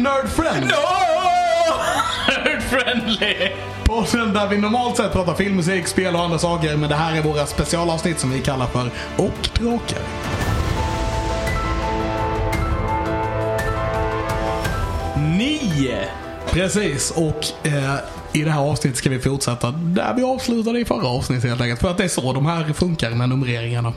till Nerd Friend! Nerd friendly! Podden där vi normalt sett pratar film, musik, spel och andra saker. Men det här är våra specialavsnitt som vi kallar för Och Drakar. Nio! Precis, och eh, i det här avsnittet ska vi fortsätta där vi avslutade i förra avsnittet helt enkelt. För att det är så de här funkar med numreringarna.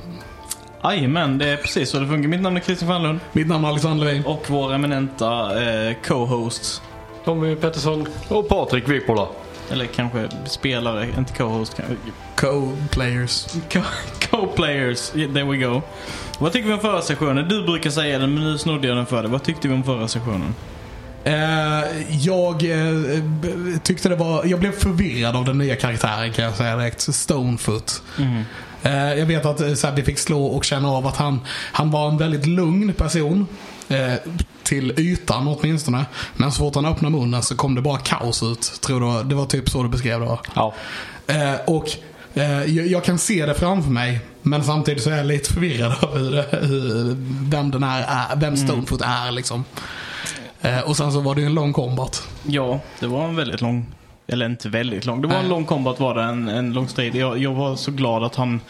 Jajamän, det är precis så det funkar. Mitt namn är Christian Fanlund. Mitt namn är Alexander Levin. Och vår eminenta eh, co-host. Tommy Pettersson. Och Patrik Vipola. Eller kanske spelare, inte co-host. kanske. Co-players. Co- Co-players, Yeah, there we go. Vad tycker vi om förra sessionen? Du brukar säga den, men nu snodde jag den för dig. Vad tyckte vi om förra sessionen? Eh, jag eh, tyckte det var, jag blev förvirrad av den nya karaktären kan jag säga direkt. Stonefoot. Eh, jag vet att eh, vi fick slå och känna av att han, han var en väldigt lugn person. Eh, till ytan åtminstone. Men så fort han öppnade munnen så kom det bara kaos ut. Tror det, var, det var typ så du beskrev det? Ja. Eh, och eh, jag, kan se det framför mig. Men samtidigt så är jag lite förvirrad över hur, vem den här är, vem Stonefoot är liksom. Eh, och sen så var det ju en lång combat. Ja, det var en väldigt lång, eller inte väldigt lång. Det var en lång combat var det, en, en lång strid. Jag, jag var så glad att han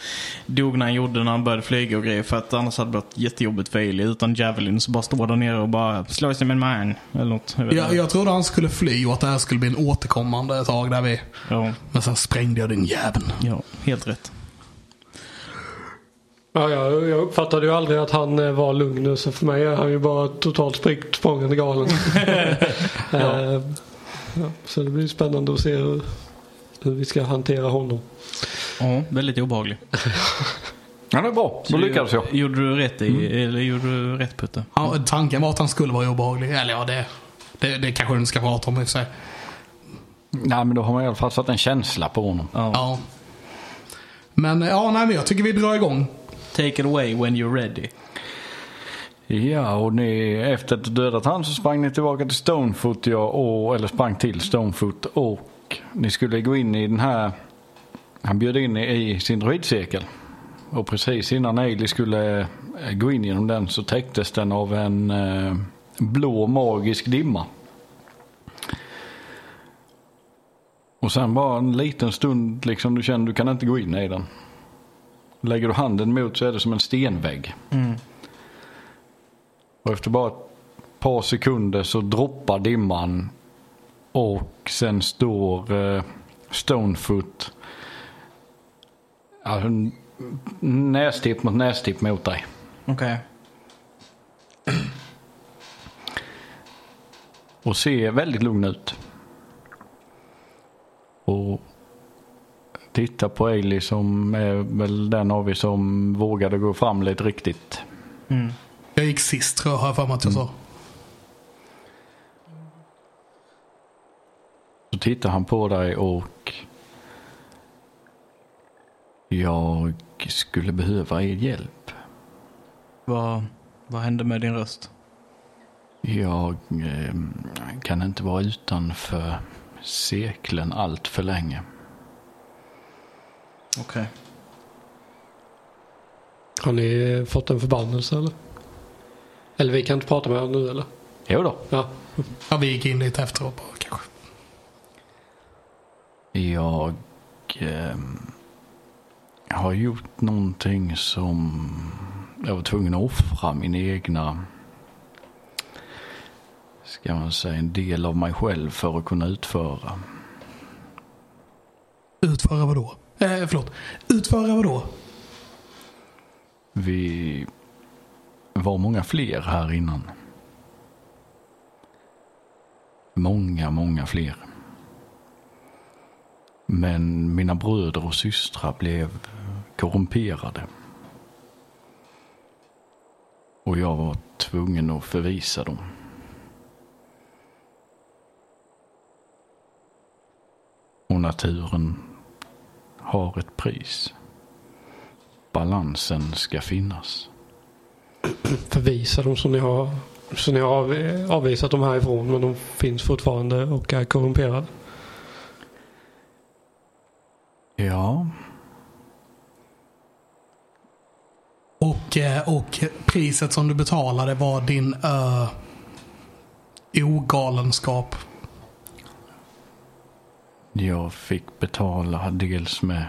dog när han gjorde, när han började flyga och grejer. För att annars hade det varit jättejobbigt för Ailey. Utan Javelin så bara stå där nere och bara slå sig med en man. Eller något. Jag Jag, jag trodde han skulle fly och att det här skulle bli en återkommande tag där vi... Ja, Men sen sprängde jag din jävel. ja, helt rätt. Ja, jag, jag uppfattade ju aldrig att han eh, var lugn nu så för mig är han ju bara totalt spritt språngande galen. Eh, ja, så det blir spännande att se hur, hur vi ska hantera honom. Ja, väldigt obehaglig. Ja, det är bra. Då lyckades jag. Gjorde du rätt i, eller gjorde du rätt Putte? Ja, tanken var att han skulle vara obehaglig. Eller ja, det, det, det kanske du inte ska prata om i och för sig. Nej, men då har man i alla fall satt en känsla på honom. Ja. Ja. Men ja, nej, men jag tycker vi drar igång. Take it away when you're ready. Ja, och ni, efter att dödat han så sprang ni tillbaka till Stonefoot, ja, och, eller sprang till Stonefoot och ni skulle gå in i den här, han bjöd in i, i sin droidcirkel Och precis innan Ailey skulle eh, gå in genom den så täcktes den av en eh, blå magisk dimma. Och sen bara en liten stund liksom du känner du kan inte gå in i den. Lägger du handen mot så är det som en stenvägg. Mm. Och efter bara ett par sekunder så droppar dimman. Och sen står eh, Stonefoot n- nästipp mot nästipp mot dig. Okej. Och ser väldigt lugn ut. Och tittar på Ailey som är väl den av er som vågade gå fram lite riktigt. Jag gick sist tror jag, har jag för mig att jag sa. Så tittar han på dig och jag skulle behöva er hjälp. Vad, vad hände med din röst? Jag eh, kan inte vara utanför cirkeln allt för länge. Okej. Har ni fått en förbannelse eller? Eller vi kan inte prata med honom nu eller? Jo då. Ja. Ja, vi gick in lite efteråt bara kanske. Jag eh, har gjort någonting som jag var tvungen att offra min egna, ska man säga, en del av mig själv för att kunna utföra. Utföra vad då? Eh, förlåt. Utföra vad då? Vi var många fler här innan. Många, många fler. Men mina bröder och systrar blev korrumperade. Och jag var tvungen att förvisa dem. Och naturen har ett pris. Balansen ska finnas. Förvisa dem som ni har, så ni har av- avvisat dem härifrån men de finns fortfarande och är korrumperade. Ja, Och, eh, och priset som du betalade var din ö ogalenskap? Jag fick betala dels med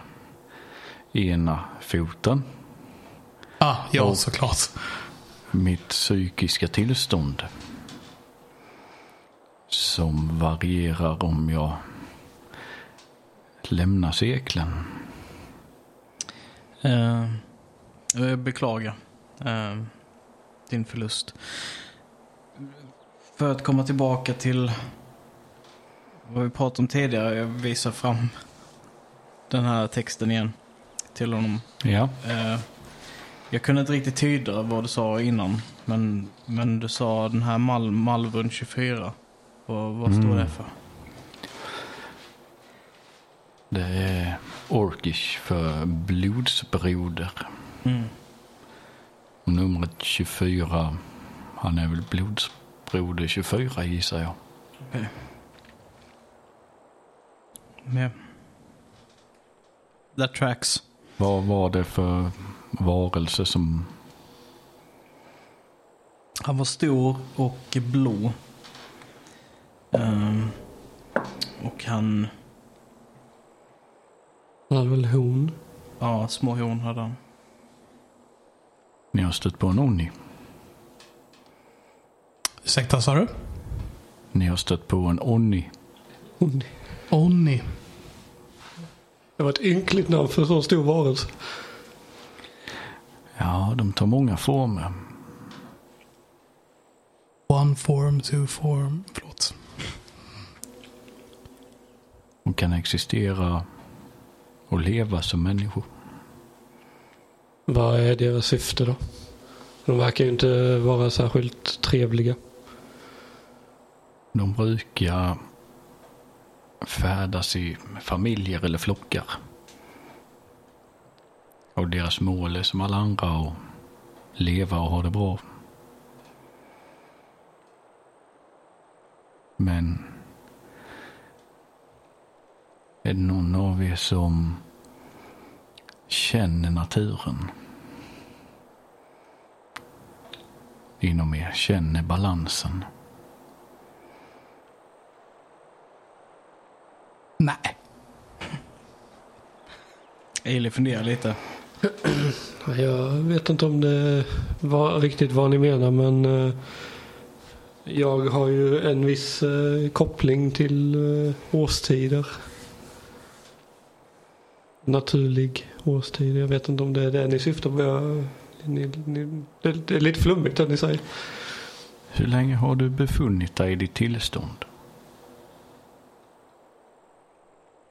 ena foten, Ah, ja, Och- såklart. Mitt psykiska tillstånd. Som varierar om jag lämnar cirkeln. Eh, jag beklagar eh, din förlust. För att komma tillbaka till vad vi pratade om tidigare. Jag visar fram den här texten igen till honom. Ja, Eh, jag kunde inte riktigt tyda vad du sa innan. Men, men du sa den här Mal Malvern 24. Vad, vad står Mm. det för? det är orkish för blodsbroder. Mm. Och numret 24, han är väl blodsbroder 24 gissar jag. Okej. Yeah. That tracks. Vad var det för varelse som... Han var stor och blå. Ehm, och han, Han hade väl hon. ja små horn hade han. Ni har stött på en Onni. Ursäkta, sa du? Ni har stött på en Onni. hon. Onni. Det var ett ynkligt namn för en så stor varelse. Ja, de tar många former. One form, two form. Förlåt. Och kan existera och leva som människor. Vad är deras syfte då? De verkar ju inte vara särskilt trevliga. De brukar färdas i familjer eller flockar. Och deras mål är som alla andra att leva och ha det bra. Men är det någon av er som känner naturen? Inom er känner balansen? Nej. Ailey funderar lite. Jag vet inte om det var riktigt vad ni menar men eh, jag har ju en viss eh, koppling till eh, årstider. Naturlig årstid. Jag vet inte om det är det ni syftar på. Jag, ni, ni, det, är lite flummigt det ni säger. Hur länge har du befunnit dig i ditt tillstånd?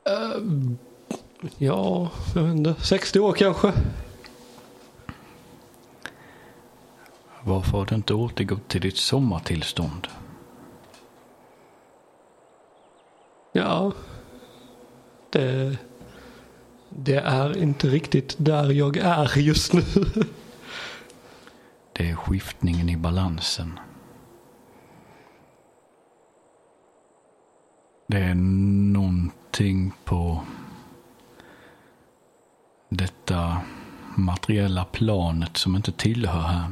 Eh, ja, jag vet inte. 60 år kanske. Varför har du inte återgått till ditt sommartillstånd? Ja. Det, det är inte riktigt där jag är just nu. Det är skiftningen i balansen. Det är någonting på detta materiella planet som inte tillhör här.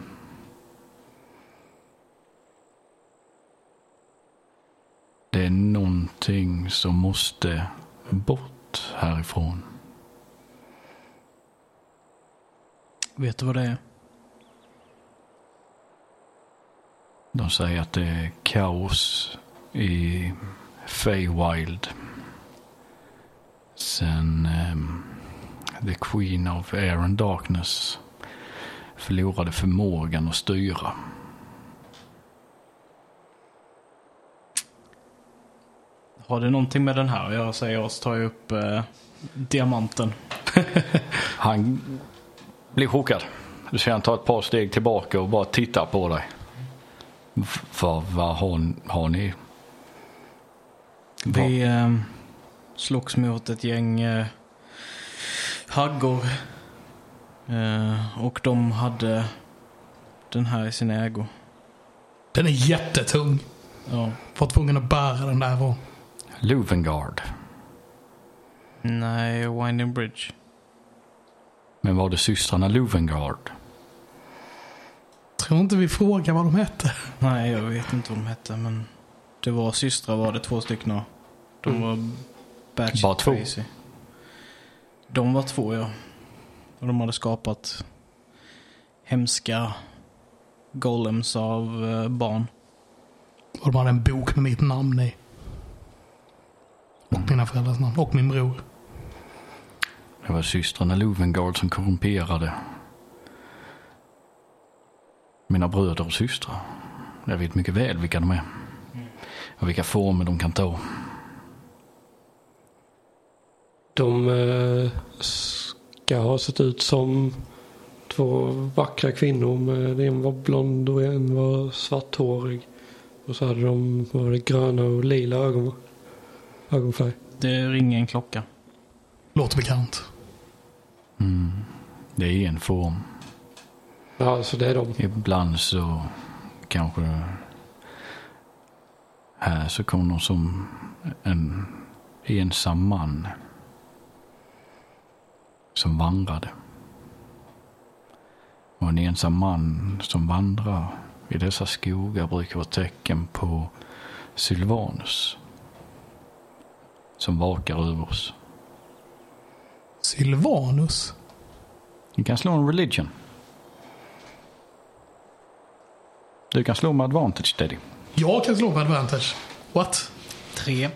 Det är någonting som måste bort härifrån. Vet du vad det är? De säger att det är kaos i Feywild. Sen ehm, The Queen of Air and Darkness förlorade förmågan att styra. Har det någonting med den här att göra säger jag så tar jag upp eh, diamanten. Han blir chockad. Du ser han ta ett par steg tillbaka och bara titta på dig. Vad vad har, har ni? Vi eh, slogs mot ett gäng eh, haggor. Eh, och de hade den här i sin ägo. Den är jättetung. Ja. Var tvungen att bära den där. Och... Luvengard. Nej, Winding Bridge. Men var det systrarna Luvengard? Tror inte vi frågar vad de hette. Nej, jag vet inte vad de hette, men Det var systrar var det två stycken. De var batshit Bara två? crazy. De var två ja. Och de hade skapat hemska golems av eh, barn. Och de hade en bok med mitt namn i. Och mina föräldrars namn. Och min bror. Det var systrarna Lovengard som korrumperade mina bröder och systrar. Jag vet mycket väl vilka de är. Och vilka former de kan ta. De eh, ska ha sett ut som två vackra kvinnor. Med, en var blond och en var svarthårig. Och så hade de var det, gröna och lila ögon, ögonfärg. Det ringer en klocka. Låter bekant. Det är en form. Ja, så det är de. Ibland så kanske här så kom de som en ensam man som vandrade. Och en ensam man som vandrar i dessa skogar brukar vara tecken på Sylvanus som vakar över oss. Sylvanus. Du kan slå en religion. Du kan slå med advantage, Teddy. Jag kan slå på advantage. What? Tre.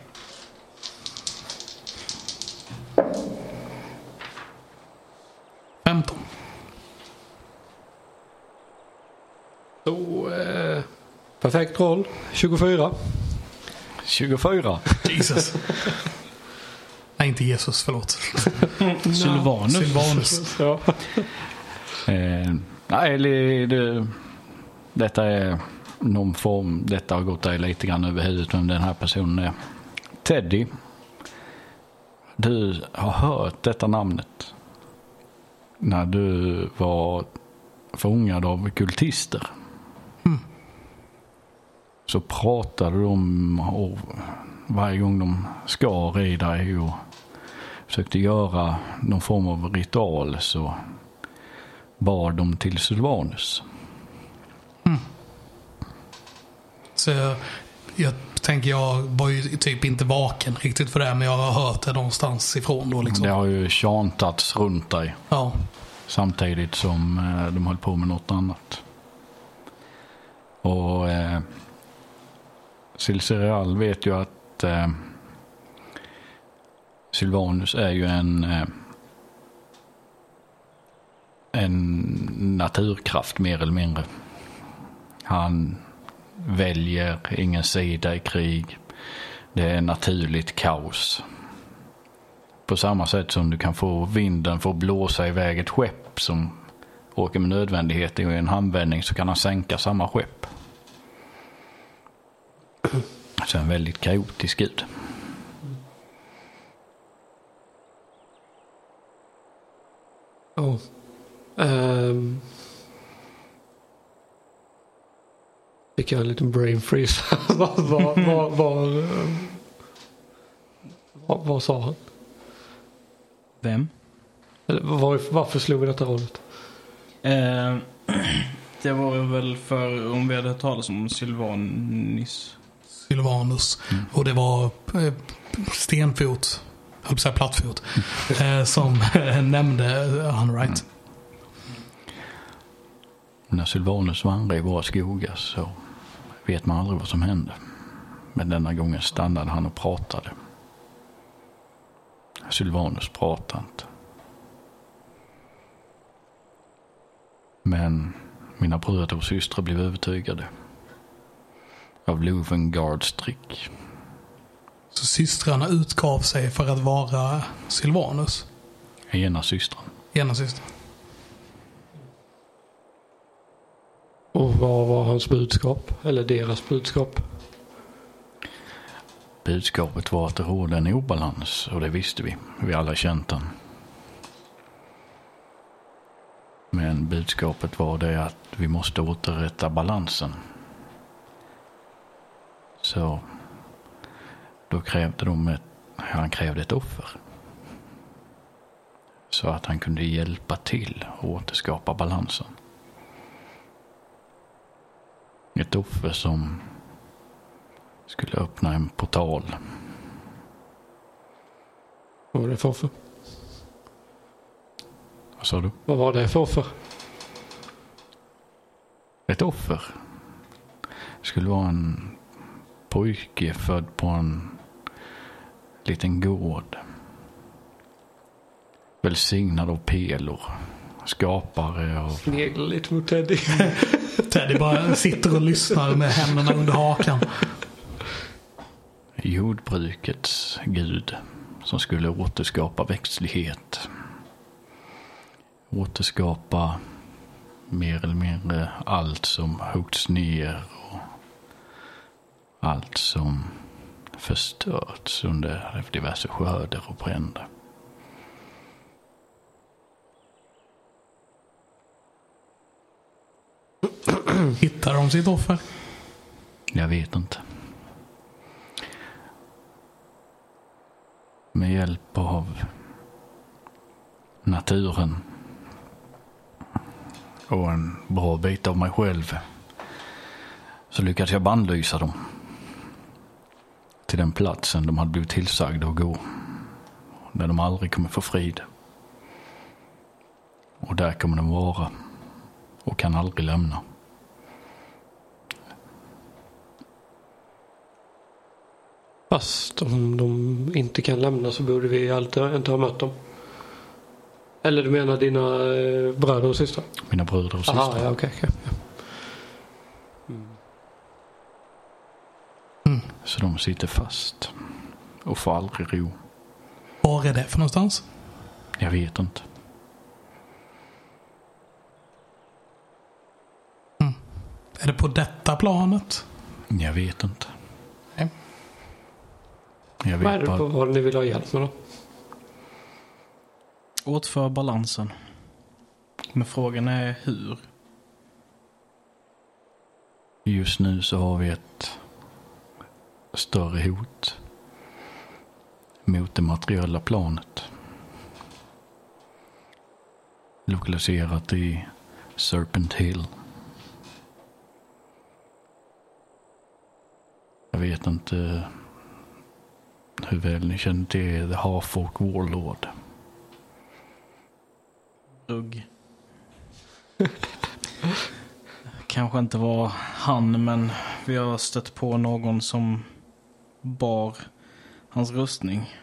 Femton. Så, eh, perfekt roll. 24. 24. Jesus. Nej, inte Jesus. Förlåt. Sylvanus. Sylvanus. Ja. Eh, nej, det, det, detta är någon form. Detta har gått dig lite grann över huvudet vem den här personen är. Teddy. Du har hört detta namnet. När du var fångad av kultister. Så pratade de och varje gång de skar i dig och försökte göra någon form av ritual så bar de till Sylvanus. Så jag, jag tänker, jag var ju typ inte vaken riktigt för det, men jag har hört det någonstans ifrån då liksom. Det har ju tjantats runt dig Ja. samtidigt som eh, de höll på med något annat. Och eh, Silcereal vet ju att eh, Sylvanus är ju en eh, en naturkraft mer eller mindre. Han väljer ingen sida i krig. Det är naturligt kaos. På samma sätt som du kan få vinden för att blåsa iväg ett skepp som åker med nödvändighet i en handvändning så kan han sänka samma skepp. Så en väldigt kaotisk gud. Ja. Ehm. Fick jag en liten brain freeze. vad, vad, vad, vad, vad, sa han? Vem? Eller var, varför slog vi detta rollet? Eh, det var väl för om vi hade hört talas om Sylvanis. Sylvanus. Och det var eh, Stenfot, jag höll på att säga plattfot, eh, som nämnde eh, han right. När Sylvanus vandrar i våra skogar så vet man aldrig vad som hände. Men denna gången stannade han och pratade. Sylvanus pratade inte. Men mina bröder och systrar blev övertygade. Av Lovengards trick. Så systrarna utgav sig för att vara Sylvanus. Ena systern. Ena systern. Och vad var hans budskap? Eller deras budskap? Budskapet var att det rådde en obalans och det visste vi. Vi alla känt den. Men budskapet var det att vi måste återrätta balansen. Så då krävde de ett, han krävde ett offer. Så att han kunde hjälpa till att återskapa balansen. Ett offer som Skulle öppna en portal. Vad var det för offer? Vad sa du? Vad var det för offer? Ett offer. Det skulle vara en pojke född på en liten gård. Välsignad av pelor. Skapare av Sneglar lite mot Teddy. Teddy bara sitter och lyssnar med händerna under hakan. jordbrukets gud. Som skulle återskapa växtlighet. Återskapa mer eller mindre allt som huggits ner. Och allt som förstörts under diverse skörder och bränder. Hittar de sitt offer? Jag vet inte. Med hjälp av naturen och en bra bit av mig själv så lyckades jag bannlysa dem till den platsen de hade blivit tillsagda att gå. Där de aldrig kommer få frid. Och där kommer de vara och kan aldrig lämna. Fast om de inte kan lämna så borde vi alltid inte ha mött dem. Eller du menar dina eh, bröder och systrar? Mina bröder och systrar. Aha, ja, okej. okej. Så de sitter fast och får aldrig ro. Var är det för någonstans? Jag vet inte. Är det på detta planet? Jag vet inte. Nej. Jag Vad är vet det på bara. vad ni vill ha hjälp med då? Återför balansen. Men frågan är hur. Just nu så har vi ett större hot mot det materiella planet. Lokaliserat i Serpent Hill. Jag vet inte hur väl ni känner till The Half-Orc Warlord. Rugg. Kanske inte var han, men vi har stött på någon som bar hans rustning.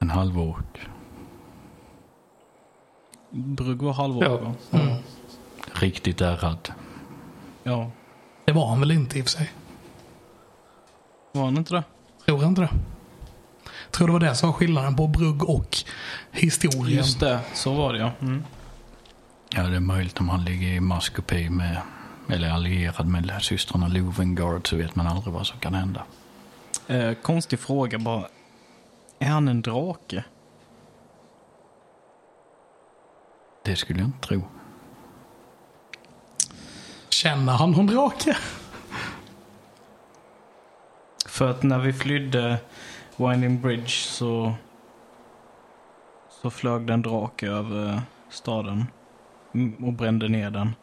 En halvork. Brugg var halvår. Ja. Ja. Riktigt ärrad. ja. Det var han väl inte i och för sig. Var han inte det? Tror jag inte det. Tror det var det som var skillnaden på brugg och historien. Just det, så var det ja. Mm. Ja, det är möjligt om han ligger i maskopi med, eller allierad med systrarna Lovengard så vet man aldrig vad som kan hända. Eh, konstig fråga bara. Är han en drake? Det skulle jag inte tro. Känner han någon drake? För att när vi flydde Winding Bridge så, så flög det en drake över staden och brände ner den.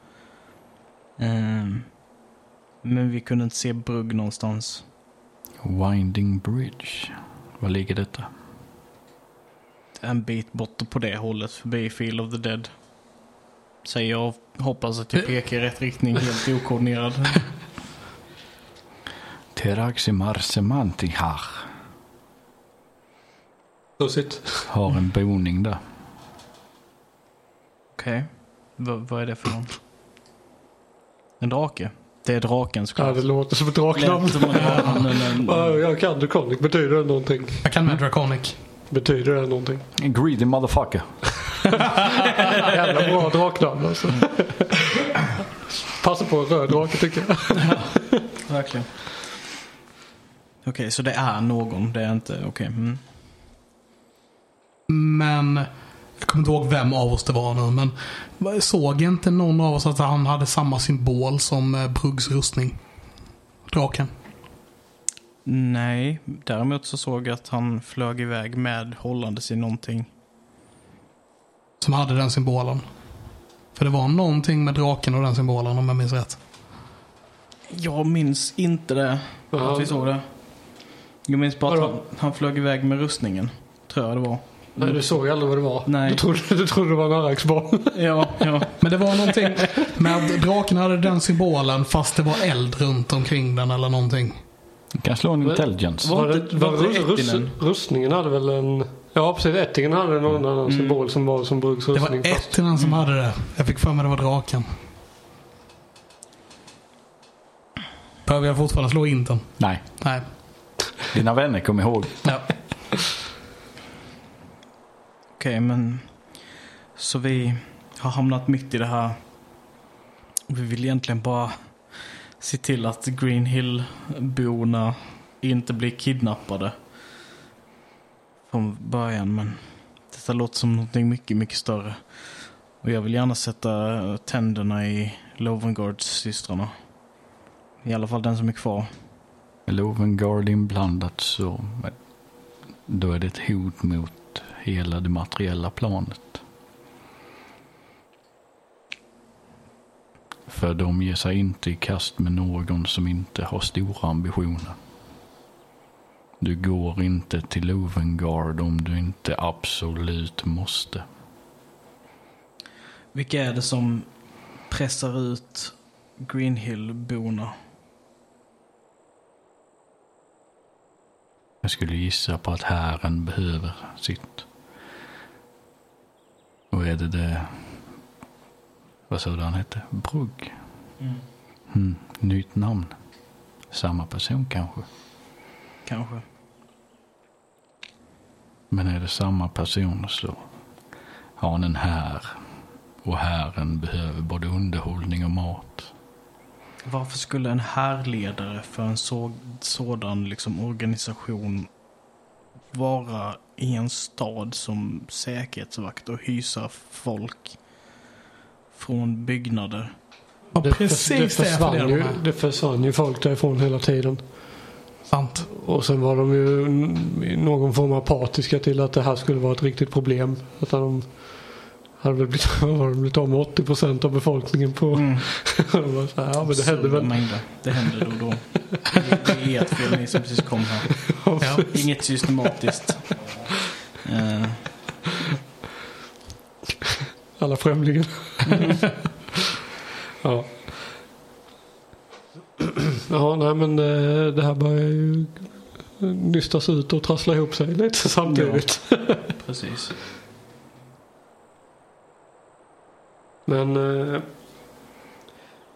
Ehm, men vi kunde inte se Brugg någonstans. Winding Bridge. Var ligger detta? En bit bort på det hållet förbi Field of the Dead. Säger jag och hoppas att jag pekar i rätt riktning helt okoordinerad. Teraximar Semantihar Prosit. har en boning där. Okej. Va- vad är det för någon? En drake? Det är draken Ja, såklart. det låter som ett draknamn. Ja, jag kan Draconic. Betyder det någonting? Jag kan med Draconic. Betyder det någonting? En greedy motherfucker. Jävla bra draknamn alltså. Passa på en röd drake tycker jag. Verkligen. Okej, så det är någon. Det är inte... Okej. Mm. Men jag kommer inte ihåg vem av oss det var nu. Men såg inte någon av oss att han hade samma symbol som eh, Bruggs rustning? Draken. Nej, däremot så såg jag att han flög iväg med hållandes i någonting. Som hade den symbolen. För det var någonting med draken och den symbolen om jag minns rätt. Jag minns inte det. Att vi såg det. Jag minns bara att han, han flög iväg med rustningen. Tror jag det var. Nej, du såg aldrig vad det var. Nej. Du trodde, du trodde det var en Arraxbarn. Ja, ja. Men det var någonting med att draken hade den symbolen fast det var eld runt omkring den eller någonting. Du kan slå en intelligence. Var Var det, var var det rus- Ettinen? rustningen hade väl en... Ja, precis. Ettingen hade någon annan symbol som var som Brugs Det var Ettinen som hade det. Jag fick för mig det var draken. Behöver jag fortfarande slå inten? Nej, Nej. dina vänner kom ihåg. Ja. Okej, men... Så vi har hamnat mitt i det här. Vi vill egentligen bara se till att Green Hill-borna inte blir kidnappade. Från början, men detta låter som någonting mycket, mycket större. Och jag vill gärna sätta tänderna i Lovengards systrarna. I alla fall den som är kvar. Lovengard inblandat så då är det ett hot mot hela det materiella planet. För de ger sig inte i kast med någon som inte har stora ambitioner. Du går inte till Lovengard om du inte absolut måste. Vilka är det som pressar ut Greenhill-borna? Jag skulle gissa på att hären behöver sitt. Och är det det... Vad sa du han hette? Brugg? Mm, nytt namn. Samma person kanske. Kanske. Men är det samma person så har han en här. Och hären behöver både underhållning och mat. Varför skulle en härledare för en så, sådan liksom organisation vara i en stad som säkerhetsvakt och hysa folk från byggnader? Ja, Det, precis det, det, försvann jag ju, det försvann ju folk därifrån hela tiden. Sant. Och sen var de ju i någon form apatiska till att det här skulle vara ett riktigt problem. Att de hade väl blivit, det, blivit av med 80 procent av befolkningen på... Mm. här, ja men det hände Absurda väl. mängder. Det händer då och då. Det, det är ert fel, ni som precis kom här. Ja. Inget systematiskt. Eh, Alla främlingar. ja. Ja, nej men det, det här börjar ju nystas ut och trassla ihop sig lite samtidigt. precis. Men, eh,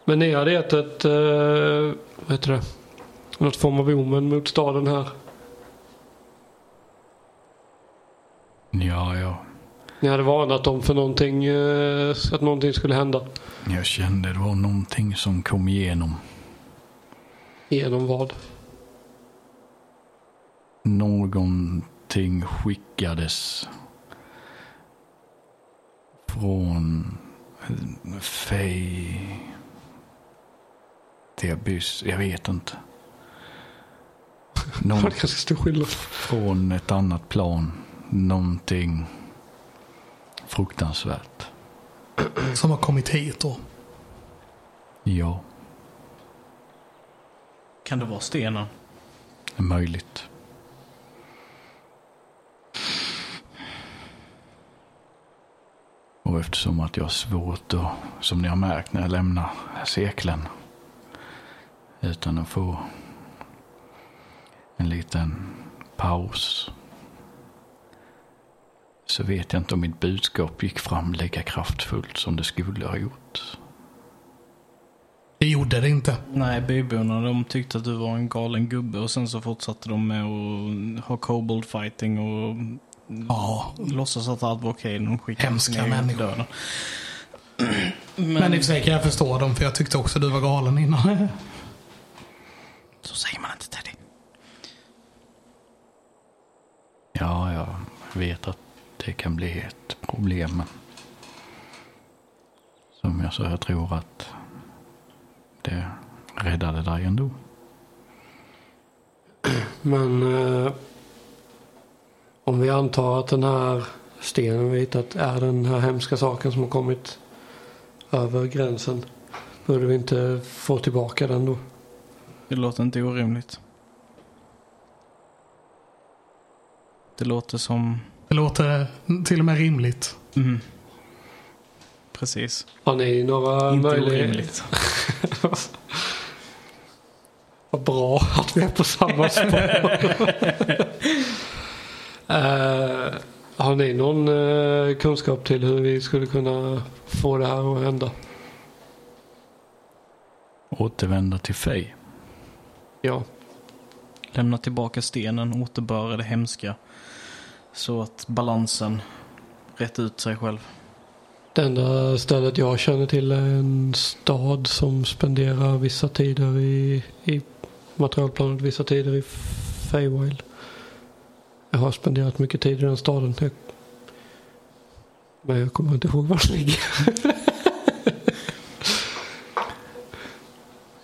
men ni hade gett ett, eh, vad heter det, något form av omen mot staden här. Ja, ja. Ni hade varnat dem för någonting, eh, att någonting skulle hända. Jag kände det var någonting som kom igenom. Genom vad? Någonting skickades från Fej till Abyss. Jag vet inte. Det Någon var ganska stor skillnad. från ett annat plan. Någonting fruktansvärt. Som har kommit hit då. Ja, Kan det vara stenen? det är möjligt. Och eftersom att jag har svårt att, som ni har märkt när jag lämnar seklen, utan att få en liten paus, så vet jag inte om mitt budskap gick fram lika kraftfullt som det skulle ha gjort. Det gjorde det inte. Nej, byborna de tyckte att du var en galen gubbe och sen så fortsatte de med att ha kobold fighting och Ja. låtsas att allt var okej när de skickade Hemska människor. döden. Men i och för sig kan jag förstå dem för jag tyckte också du var galen innan. Så säger man inte Teddy. Ja, jag vet att det kan bli ett problem. Men som jag sa, jag tror att det räddade dig ändå. Men eh, om vi antar att den här stenen vi hittat är den här hemska saken som har kommit över gränsen. Borde vi inte få tillbaka den då? Det låter inte orimligt. Det låter som... Det låter till och med rimligt. Mm. Precis. Har ni några inte möjligheter? orimligt. Vad bra att vi är på samma spår. Eh, har ni någon eh, kunskap till hur vi skulle kunna få det här att hända? Återvända till Fej. Ja. Lämna tillbaka stenen, återböra det hemska. Så att balansen rätt ut sig själv. Det enda stället jag känner till är en stad som spenderar vissa tider i, i materialplanet, vissa tider i Feywild. Jag har spenderat mycket tid i den staden. Jag, men jag kommer inte ihåg var den ligger.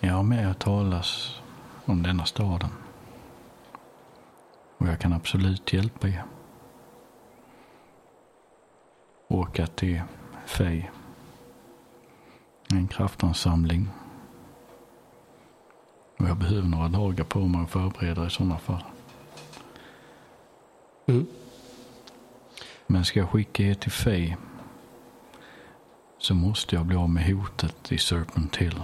Jag har med att talas om denna staden. Och jag kan absolut hjälpa er. Åka till Fej. En kraftansamling. Och jag behöver några dagar på mig att förbereda i sådana fall. Mm. Men ska jag skicka er till Fej så måste jag bli av med hotet i Serpent Hill.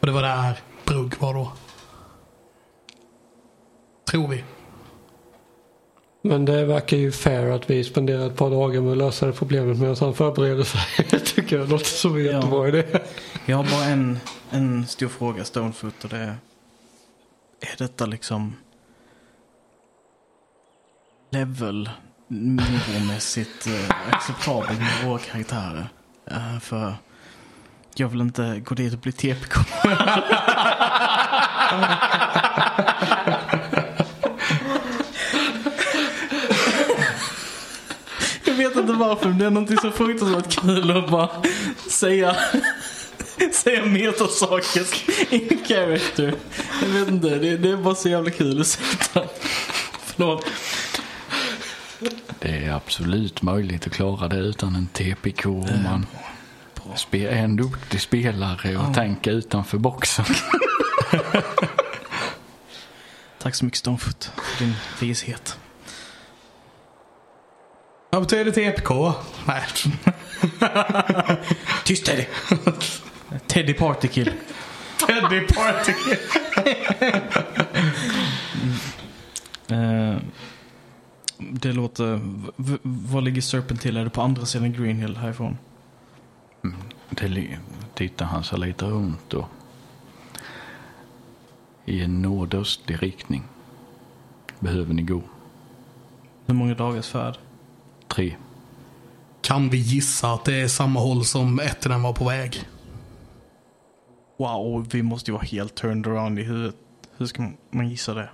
Och det var där Brugg var då. Tror vi. Men det verkar ju fair att vi spenderar ett par dagar med att lösa det problemet medan han förbereder sig. Jag tycker det låter som en Ja. jättebra idé. Jag har bara en, en stor fråga, Stonefoot, och det är... Är detta liksom... Level nivåmässigt eh, acceptabel med våra karaktärer? Eh, för jag vill inte gå dit och bli TPK. Jag vet inte varför, men det är någonting så fruktansvärt kul att bara säga, säga metasaker in character. Jag vet inte, det, det är bara så jävla kul att sätta. Förlåt. Det är absolut möjligt att klara det utan en TPK om man spe- är en duktig spelare och tänker utanför boxen. Tack så mycket Stonefoot för din vishet. Vad betyder TPK? Nej. Tyst Teddy! Teddy Partykill. Teddy Party. Eh, det låter... Var ligger Serpent Hill? Är det på andra sidan Green Hill härifrån? Det li- tittar han sig lite runt och i en nordöstlig riktning behöver ni gå. Hur många dagars färd? Tre. Kan vi gissa att det är samma håll som Ettinen var på väg? Wow, vi måste ju vara helt turned around i huvudet. Hur ska man gissa det?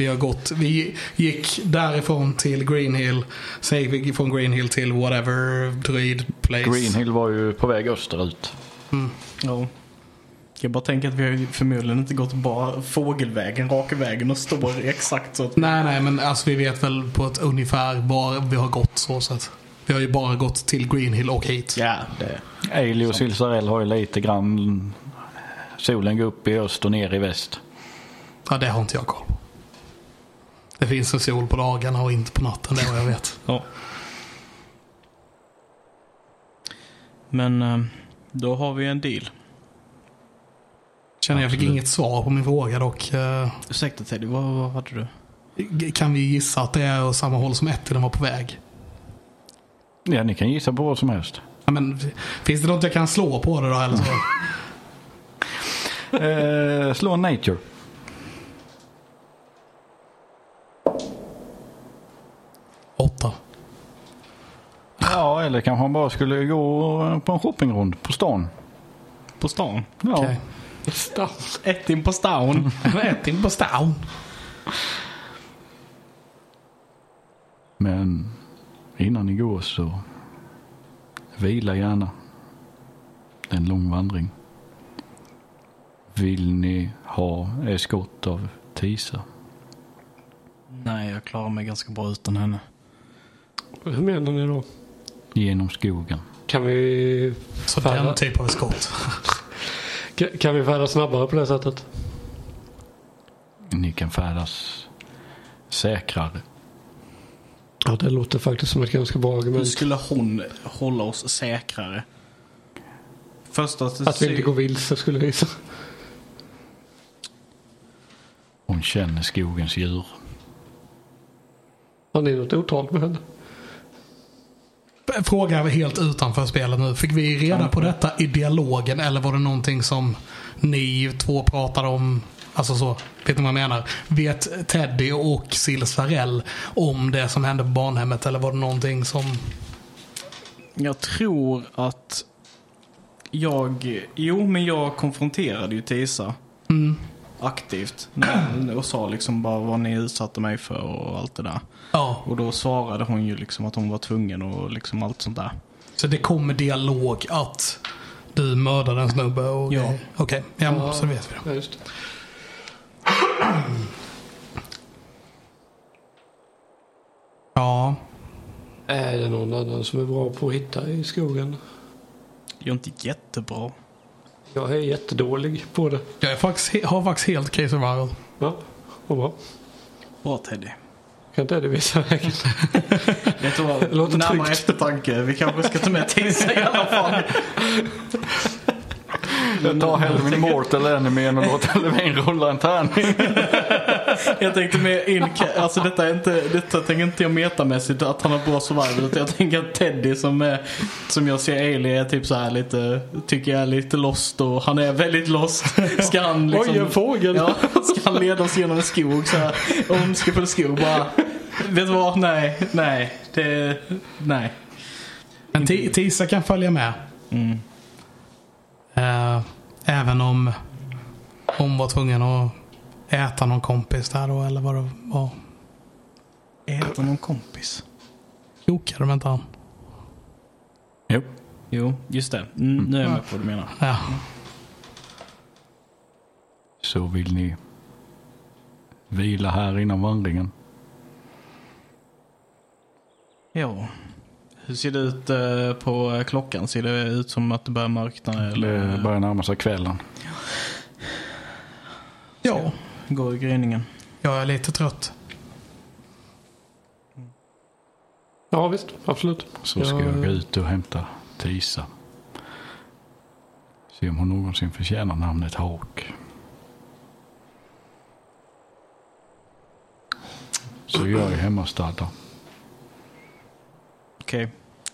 Vi har gått, vi gick därifrån till Green Hill. Sen gick vi från Green Hill till whatever druid place. Green Hill var ju på väg österut. Ja. Jag bara tänker att vi har ju förmodligen inte gått bara fågelvägen, raka vägen och står exakt så att... Nej, nej, men alltså vi vet väl på ett ungefär var vi har gått så sett. Vi har ju bara gått till Green Hill och hit. Ja, det... Ailey och Silsarell har ju lite grann solen går upp i öst och ner i väst. Ja, det har inte jag koll på. Det finns en sol på dagarna och inte på natten, det har jag vet. Ja. Men eh, då har vi en deal. Känner jag fick inget svar på min fråga dock. Eh, Ursäkta Teddy, vad, vad hade du? Kan vi gissa att det är åt samma håll som Ettinen var på väg? Ja, ni kan gissa på vad som helst. Ja, men, finns det något jag kan slå på det då eller så? Eh, slå en nature. Åtta. Ja, eller kanske han bara skulle gå på en shoppingrond på stan. På stan? Ja, Okej. Ett in på stan. Ettin på stan. men innan ni går så vila gärna. Det är en lång vandring. Vill ni ha eskort av Tisa? Nej, jag klarar mig ganska bra utan henne. Hur menar ni då? Genom skogen. Kan vi, Så Fan. den typ av skott. ka- kan vi färdas snabbare på det sättet? Ni kan färdas säkrare. Ja, det låter faktiskt som ett ganska bra Hur argument. skulle hon hålla oss säkrare? Första Att vi inte går vilse skulle gissa. Hon känner skogens djur. Har ni något otalt med henne? Fråga helt utanför spelet nu. Fick vi reda på detta i dialogen eller var det någonting som ni två pratade om? Alltså så, vet ni vad jag menar? Vet Teddy och Sil Svarell om det som hände på barnhemmet eller var det någonting som... Jag tror att jag... Jo, men jag konfronterade ju Tisa Mm. aktivt. Och sa liksom bara vad ni utsatte mig för och allt det där. Ja, Och då svarade hon ju liksom att hon var tvungen och liksom allt sånt där. så det kommer dialog att du mördade en snubbe och... Ja. Okej, ja, så vet vi det. Ja, just det. Ja, Är det någon annan som är bra på att hitta i skogen? Jag är inte jättebra. Jag är jättedålig på det. jag är faktiskt, har faktiskt helt okej survival. Ja, vad bra. Bra Teddy. Kan inte det visa vägen? Vad? Det låter Närmare tryggt. eftertanke. Vi kanske ska ta med Tisa i alla fall. Jag tar hellre min mortal enemy än att låta Levin rulla en tärning. Jag tänkte mer in, alltså detta är inte, detta tänker inte jag metamässigt att han har bra survival. Utan jag tänker att Teddy som, är, som jag ser Ailey är typ så här lite, tycker jag är lite lost och han är väldigt lost. Ska han liksom, Oj, en fågel! Ja, ska han leda oss genom en skog så här, ondskefull skog bara. Vet du vad? Nej, nej, det, nej. Men Ti- Tisa kan följa med. Mm. Eh, även om hon var tvungen att äta någon kompis där då, eller vad det var. Äter någon kompis? Jokade de inte han? Jo. Jo, just det. Mm, nu är jag med på vad du menar. Ja. Så vill ni vila här innan vandringen. Ja. Hur ser det ut eh, på klockan? Ser det ut som att det börjar mörkna? Eller Det börjar närma sig kvällen. ja, går gryningen? jag är lite trött. Ja, visst. Absolut. Så ska Ja, jag gå ut och hämta Tisa. Se om hon någonsin förtjänar namnet Hawk. Så jag är hemmastadda. Okej.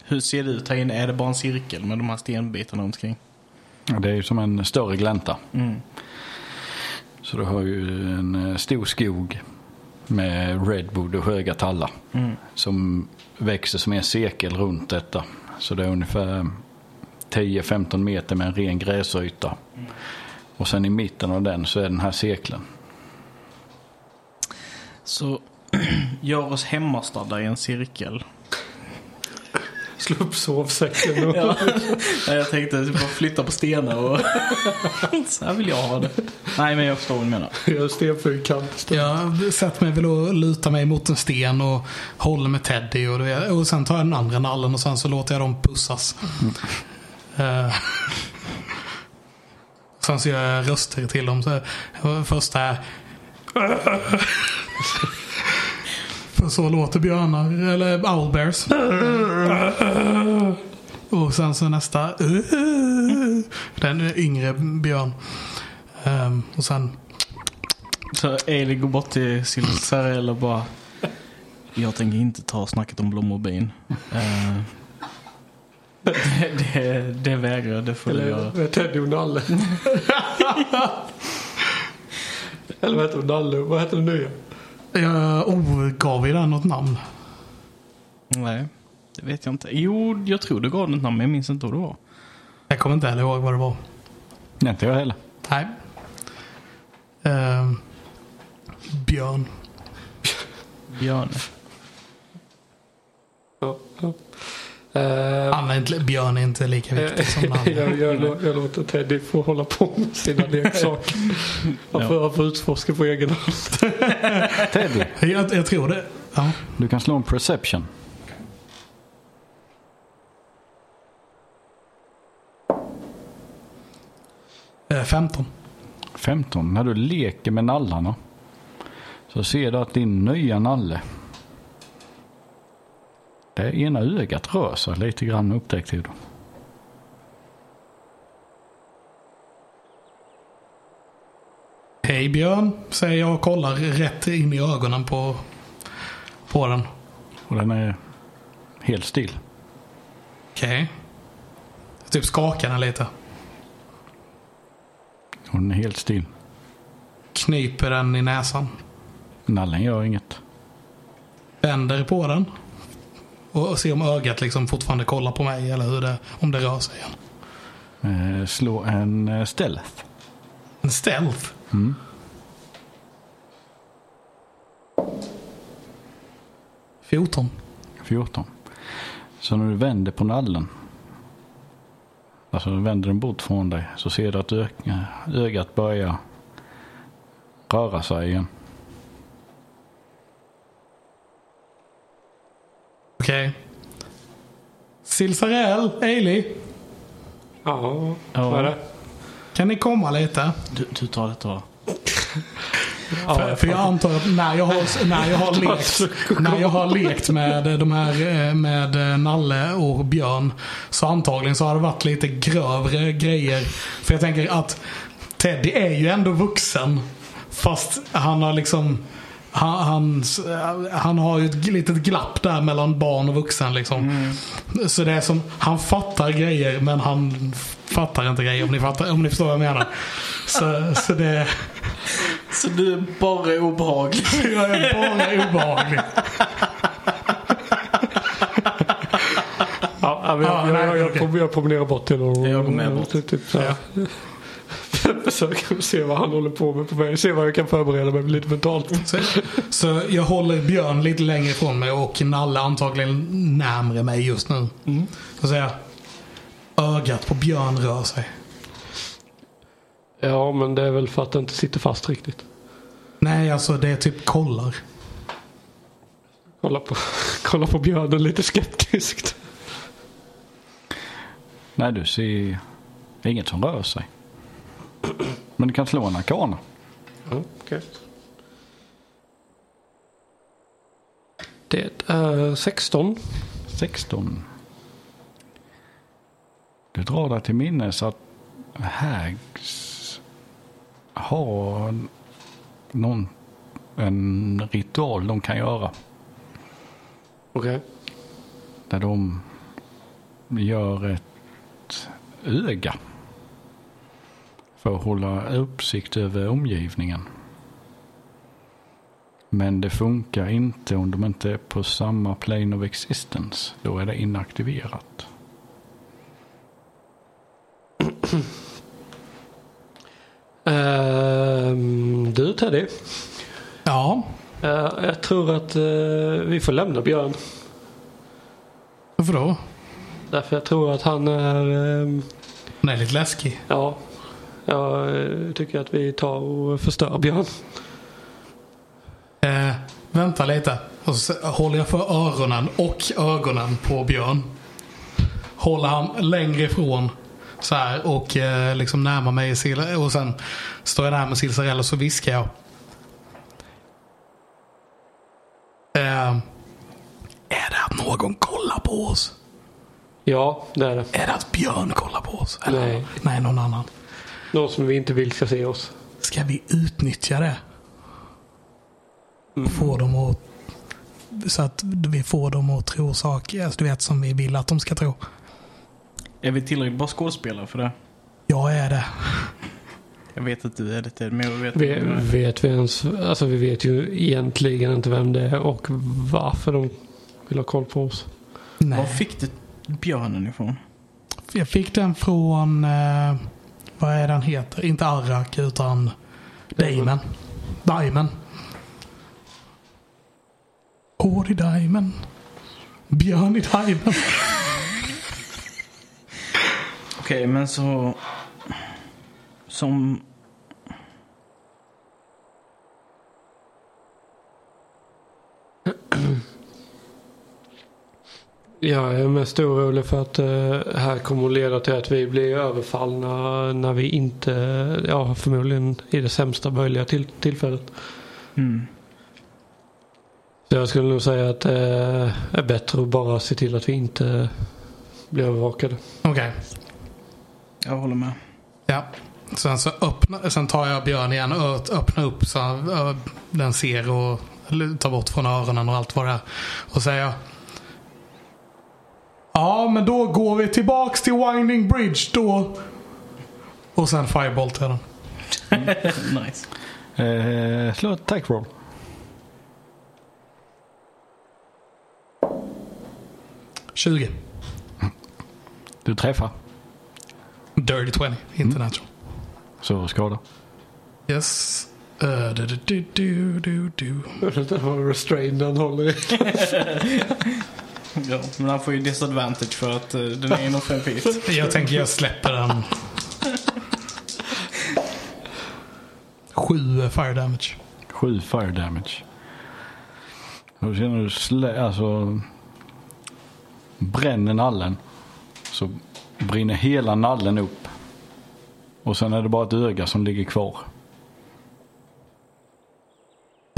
Hur ser det ut här inne? Är det bara en cirkel med de här stenbitarna omkring? Ja, Det är ju som en större glänta. Mm. Så du har ju en eh, stor skog med redwood och höga tallar. Mm. Som växer som en cirkel runt detta. Så det är ungefär 10-15 meter med en ren gräsyta. Och sen i mitten av den så är den här cirkeln. Så gör oss hemmastadda i en cirkel. Slå upp sovsäcken och... Ja. Nej, jag tänkte bara flytta på stenar och... Så här vill jag ha det. Nej, men jag förstår vad du menar. Gör stenfyrkant. Jag sätter mig väl och lutar mig mot en sten och håller med Teddy. Och, det, och sen tar jag den andra nallen och sen så låter jag dem pussas. Eh, sen så gör jag röster till dem. Så, första är... För så låter björnar, eller owlbears. Och sen så nästa... Den är yngre björn. Ehm, och sen... Så Eli går bort till Silsarell och bara... Jag tänker inte ta snacket om blommor och bin. Det, det, det vägrar jag, det får du göra. Eller Teddy och Nalle. Eller vad heter de? Nalle? Vad heter de nya? Jag oh, gav vi den något namn? Nej, det vet jag inte. Jo, jag tror du gav den ett namn, men jag minns inte vad det var. Jag kommer inte heller ihåg vad det var. Nej, inte jag heller. Nej. Ehm, björn. Björn. Ja. ja. Eh, Anna är Björn är inte lika eh, viktig som Nanne. jag, jag, jag låter Teddy få hålla på med sina leksaker. Han får, utforska på egen hand. Teddy. Jag, jag, tror det. Ja. Du kan slå en perception. Äh, 15. 15. När du leker med nallarna så ser du att din nya nalle det ena ögat rör sig lite grann upptäckte du. Hej Björn, säger jag och kollar rätt in i ögonen på, på den. Och den är helt still. Okej. Jag typ skakar den lite. Och den är helt still. Knyper den i näsan. Nallen gör inget. Vänder på den. Och och ser om ögat liksom fortfarande kollar på mig eller hur det, om det rör sig igen. Eh, slå en eh, stealth. En stealth. Mm. Fjorton. 14. Så när du vänder på nallen. Alltså vänder den bort från dig. Så ser du att ö- ögat börjar röra sig igen. Okej. Silsarell, Ailey. Ja, Ja. vad är det? Kan ni komma lite? Du, du tar detta va? För, för jag antar att när jag har, när jag har, lekt, när jag har lekt med de här eh, med eh, Nalle och Björn. Så antagligen så har det varit lite grövre grejer. För jag tänker att Teddy är ju ändå vuxen. Fast han har liksom han, han, han har ju ett litet glapp där mellan barn och vuxen liksom. Så det är som, han fattar grejer men han fattar inte grejer om ni, fattar, om ni förstår vad jag menar. Så, så det... Så du är bara obehaglig? Jag är bara obehaglig. Ja, jag, Ja, jag, jag, jag, jag promenerar bort till honom. Jag går med bort. Typ, typ, så. Försöker se vad han håller på med på mig. Se vad jag kan förbereda mig lite mentalt. Så, så jag håller Björn lite längre ifrån mig och Nalle antagligen närmre mig just nu. Så säger jag. Ögat på Björn rör sig. Ja, men det är väl för att det inte sitter fast riktigt. Nej, alltså det är typ kollar. Kolla på, kolla på björnen lite skeptiskt. Nej, du ser inget som rör sig. Men du kan slå en arkana. Ja, okej. Det är 16. 16. Du drar dig till minnes att Hags har någon, en ritual de kan göra. Okej. Där de gör ett öga. För att hålla uppsikt över omgivningen. Men det funkar inte om de inte är på samma plane of existence. Då är det inaktiverat. Ehm, du Teddy. Ja, Eh, jag tror att eh, vi får lämna Björn. varför då? Därför jag tror att han är... ehm, Den är lite läskig. ja. Jag eh, tycker att vi tar och förstör Björn. Eh, vänta lite. Och så håller jag för öronen och ögonen på Björn. Håller han längre ifrån. Så här och eh, liksom närmar mig och sen står jag där med Silsarell och så viskar jag. Eh, är det att någon kollar på oss? Ja, det är det. Är det att Björn kollar på oss? Eller? Nej. Nej, någon annan. Någon som vi inte vill ska se oss. Ska vi utnyttja det? Och få dem att... Så att vi får dem att tro saker, alltså, du vet som vi vill att de ska tro. Är vi tillräckligt bra skådespelare för det? Jag är det. Jag vet att du är det, men jag vet Vi, vet vi ens, alltså vi vet ju egentligen inte vem det är och varför de vill ha koll på oss. Var Nej. fick du björnen ifrån? Jag fick den från, eh, vad är den heter? Inte Arrak utan Damon. Diamond. Hår i Diamond. Björn i Diamond. Okej, men så... Som... Jag är mest orolig för att det här kommer att leda till att vi blir överfallna när vi inte, ja förmodligen i det sämsta möjliga till, tillfället. Mm. Så jag skulle nog säga att det är bättre att bara se till att vi inte blir övervakade. Okej. Jag håller med. Ja. Sen, så öppna, sen tar jag Björn igen och öppnar upp så den ser och tar bort från öronen och allt vad det är. Och säger Ja, men då går vi tillbaks till Winding Bridge då. Och sen Firebolt till den. nice. Eh, slå ett attack roll. Tjugo. Du träffar. Dirty 20. Inte natural. Så skada. Yes. Uh, du, du, du, du, du. Jag vet inte vad restrained han håller i. Ja, men han får ju disadvantage för att uh, den är inom fem feet. Jag tänker jag släpper den. Sju fire damage. Sju fire damage. Då känner du slä, alltså bränner nallen. Så brinner hela nallen upp. Och sen är det bara ett öga som ligger kvar.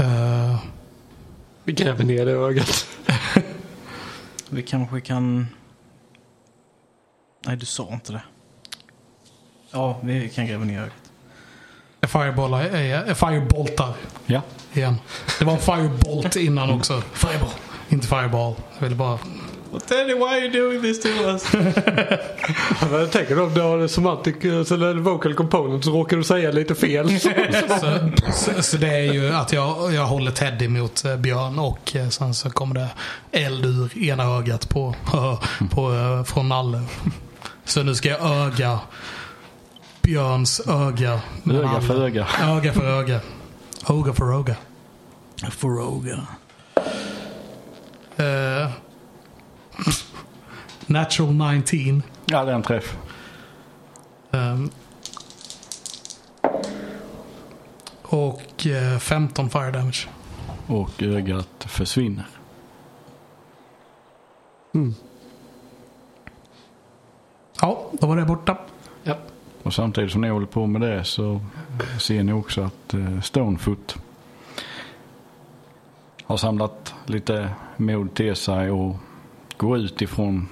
Uh, Vi gräver ner det ögat. Vi kanske kan... Nej, du sa inte det. Ja, vi kan gräva ner ögat. firebollar, jag, jag fireboltar Ja. igen. Det var en firebolt innan också. Fireball. Inte fireball. Jag ville bara... Teddy, why are you doing this to us? Jag tänker om du har det semantic, eller vocal component så råkar du säga lite fel. Så, så, så det är ju att jag, jag håller Teddy mot eh, Björn och eh, sen så kommer det eld ur ena ögat på, på, eh, från Nalle. Så nu ska jag öga Björns öga. Öga Nalle. för öga. Öga för öga. Öga för öga. Froga. Eh, natural 19. Ja, det är en träff. Ehm, och eh, 15 fire damage. Och ögat försvinner. Ja, då var det borta. ja. Och samtidigt som ni håller på med det så ser ni också att eh, Stonefoot har samlat lite mod till sig och går ut ifrån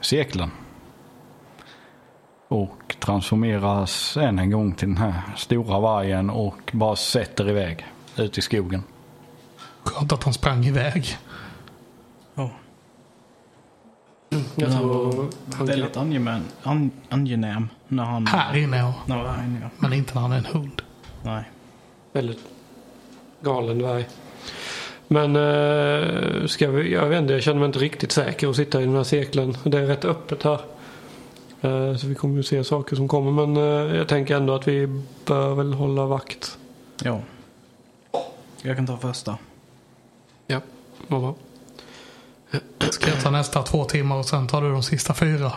cirkeln. Och transformeras än en gång till den här stora vargen och bara sätter iväg ut i skogen. Skönt att han sprang iväg. Oh. Jag tror han Väldigt angenäm, an, angenäm när han... Här inne ja. När han var här inne, ja. Men inte när han är en hund. Nej. väldigt galen dvärg. Men eh, ska vi, jag vet inte, jag känner mig inte riktigt säker att sitta i den här cirkeln. Det är rätt öppet här. Eh, så vi kommer ju se saker som kommer. Men eh, jag tänker ändå att vi bör väl hålla vakt. Ja. Jag kan ta första. Ja, vad bra. Ska jag ta nästa två timmar och sen tar du de sista fyra?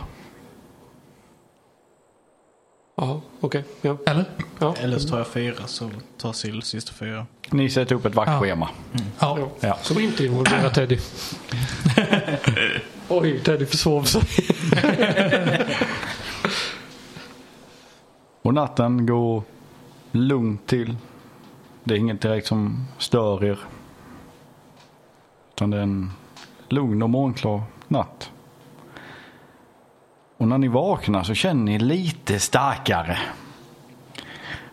Ja, okej. Ja. Eller? Ja. Eller så tar jag fyra så tar Sill sista fyra. Ni sätter upp ett vaktschema. Ja. Ja. Ja. Som inte involverar Teddy. Oj, Teddy försov sig. Och natten går lugnt till. Det är inget direkt som stör er. Utan det är en lugn och morgonklar natt. Och när ni vaknar så känner ni lite starkare.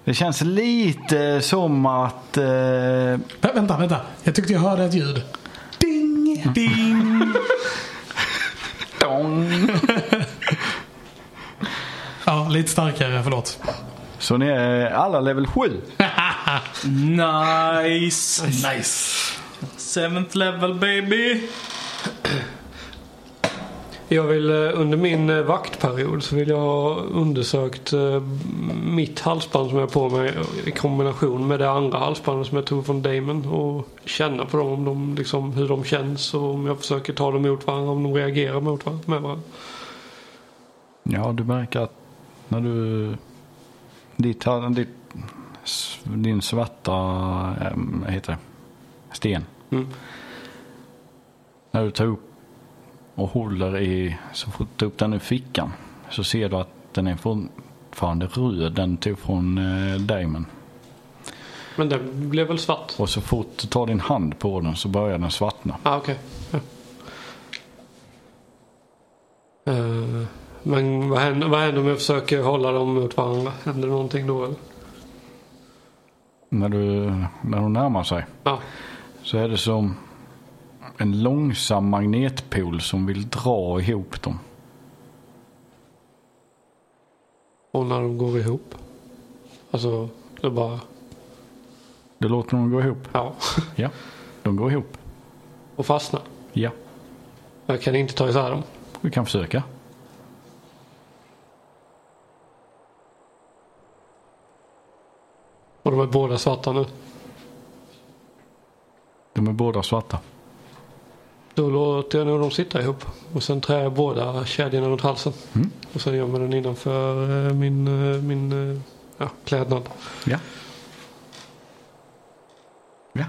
Det känns lite som att... Eh, Vä- Vänta, vänta. Jag tyckte jag hörde ett ljud. Ding, ding. dong. Ja, lite starkare. Förlåt. Så ni är alla level 7. Nice! Nice. Seventh level baby! Jag vill eh, under min eh, vaktperiod så vill jag ha undersökt eh, mitt halsband som jag har på mig i kombination med det andra halsbandet som jag tog från Damon och känna på dem, om de, liksom, hur de känns och om jag försöker ta dem mot varandra, om de reagerar mot varandra, med varandra. Ja, du märker att när du... Ditt, ditt, din svarta, vad heter det? Sten. Mm. När du tar upp och håller i, så fort du tar upp den ur fickan så ser du att den är fortfarande röd. Den tog från eh, Damon. Men den blev väl svart? Och så fort du tar din hand på den så börjar den svartna. Ah, okej. Ja. Eh, men vad händer, vad händer om jag försöker hålla dem mot varandra? Händer någonting då eller? När, du, när de närmar sig Ja. så är det som en långsam magnetpol som vill dra ihop dem. Och när de går ihop? Alltså, det bara... Du låter dem gå ihop. Ja. Ja, de går ihop. Och fastna. Ja, Jag kan inte ta isär dem. vi kan försöka. Och de är båda svarta nu. De är båda svarta. Då låter jag nog dem sitta ihop. Och sen trär jag båda kedjorna runt halsen. Mm. Och sen gömmer den innanför eh, min, eh, min eh, ja, klädnad. Ja. Ja.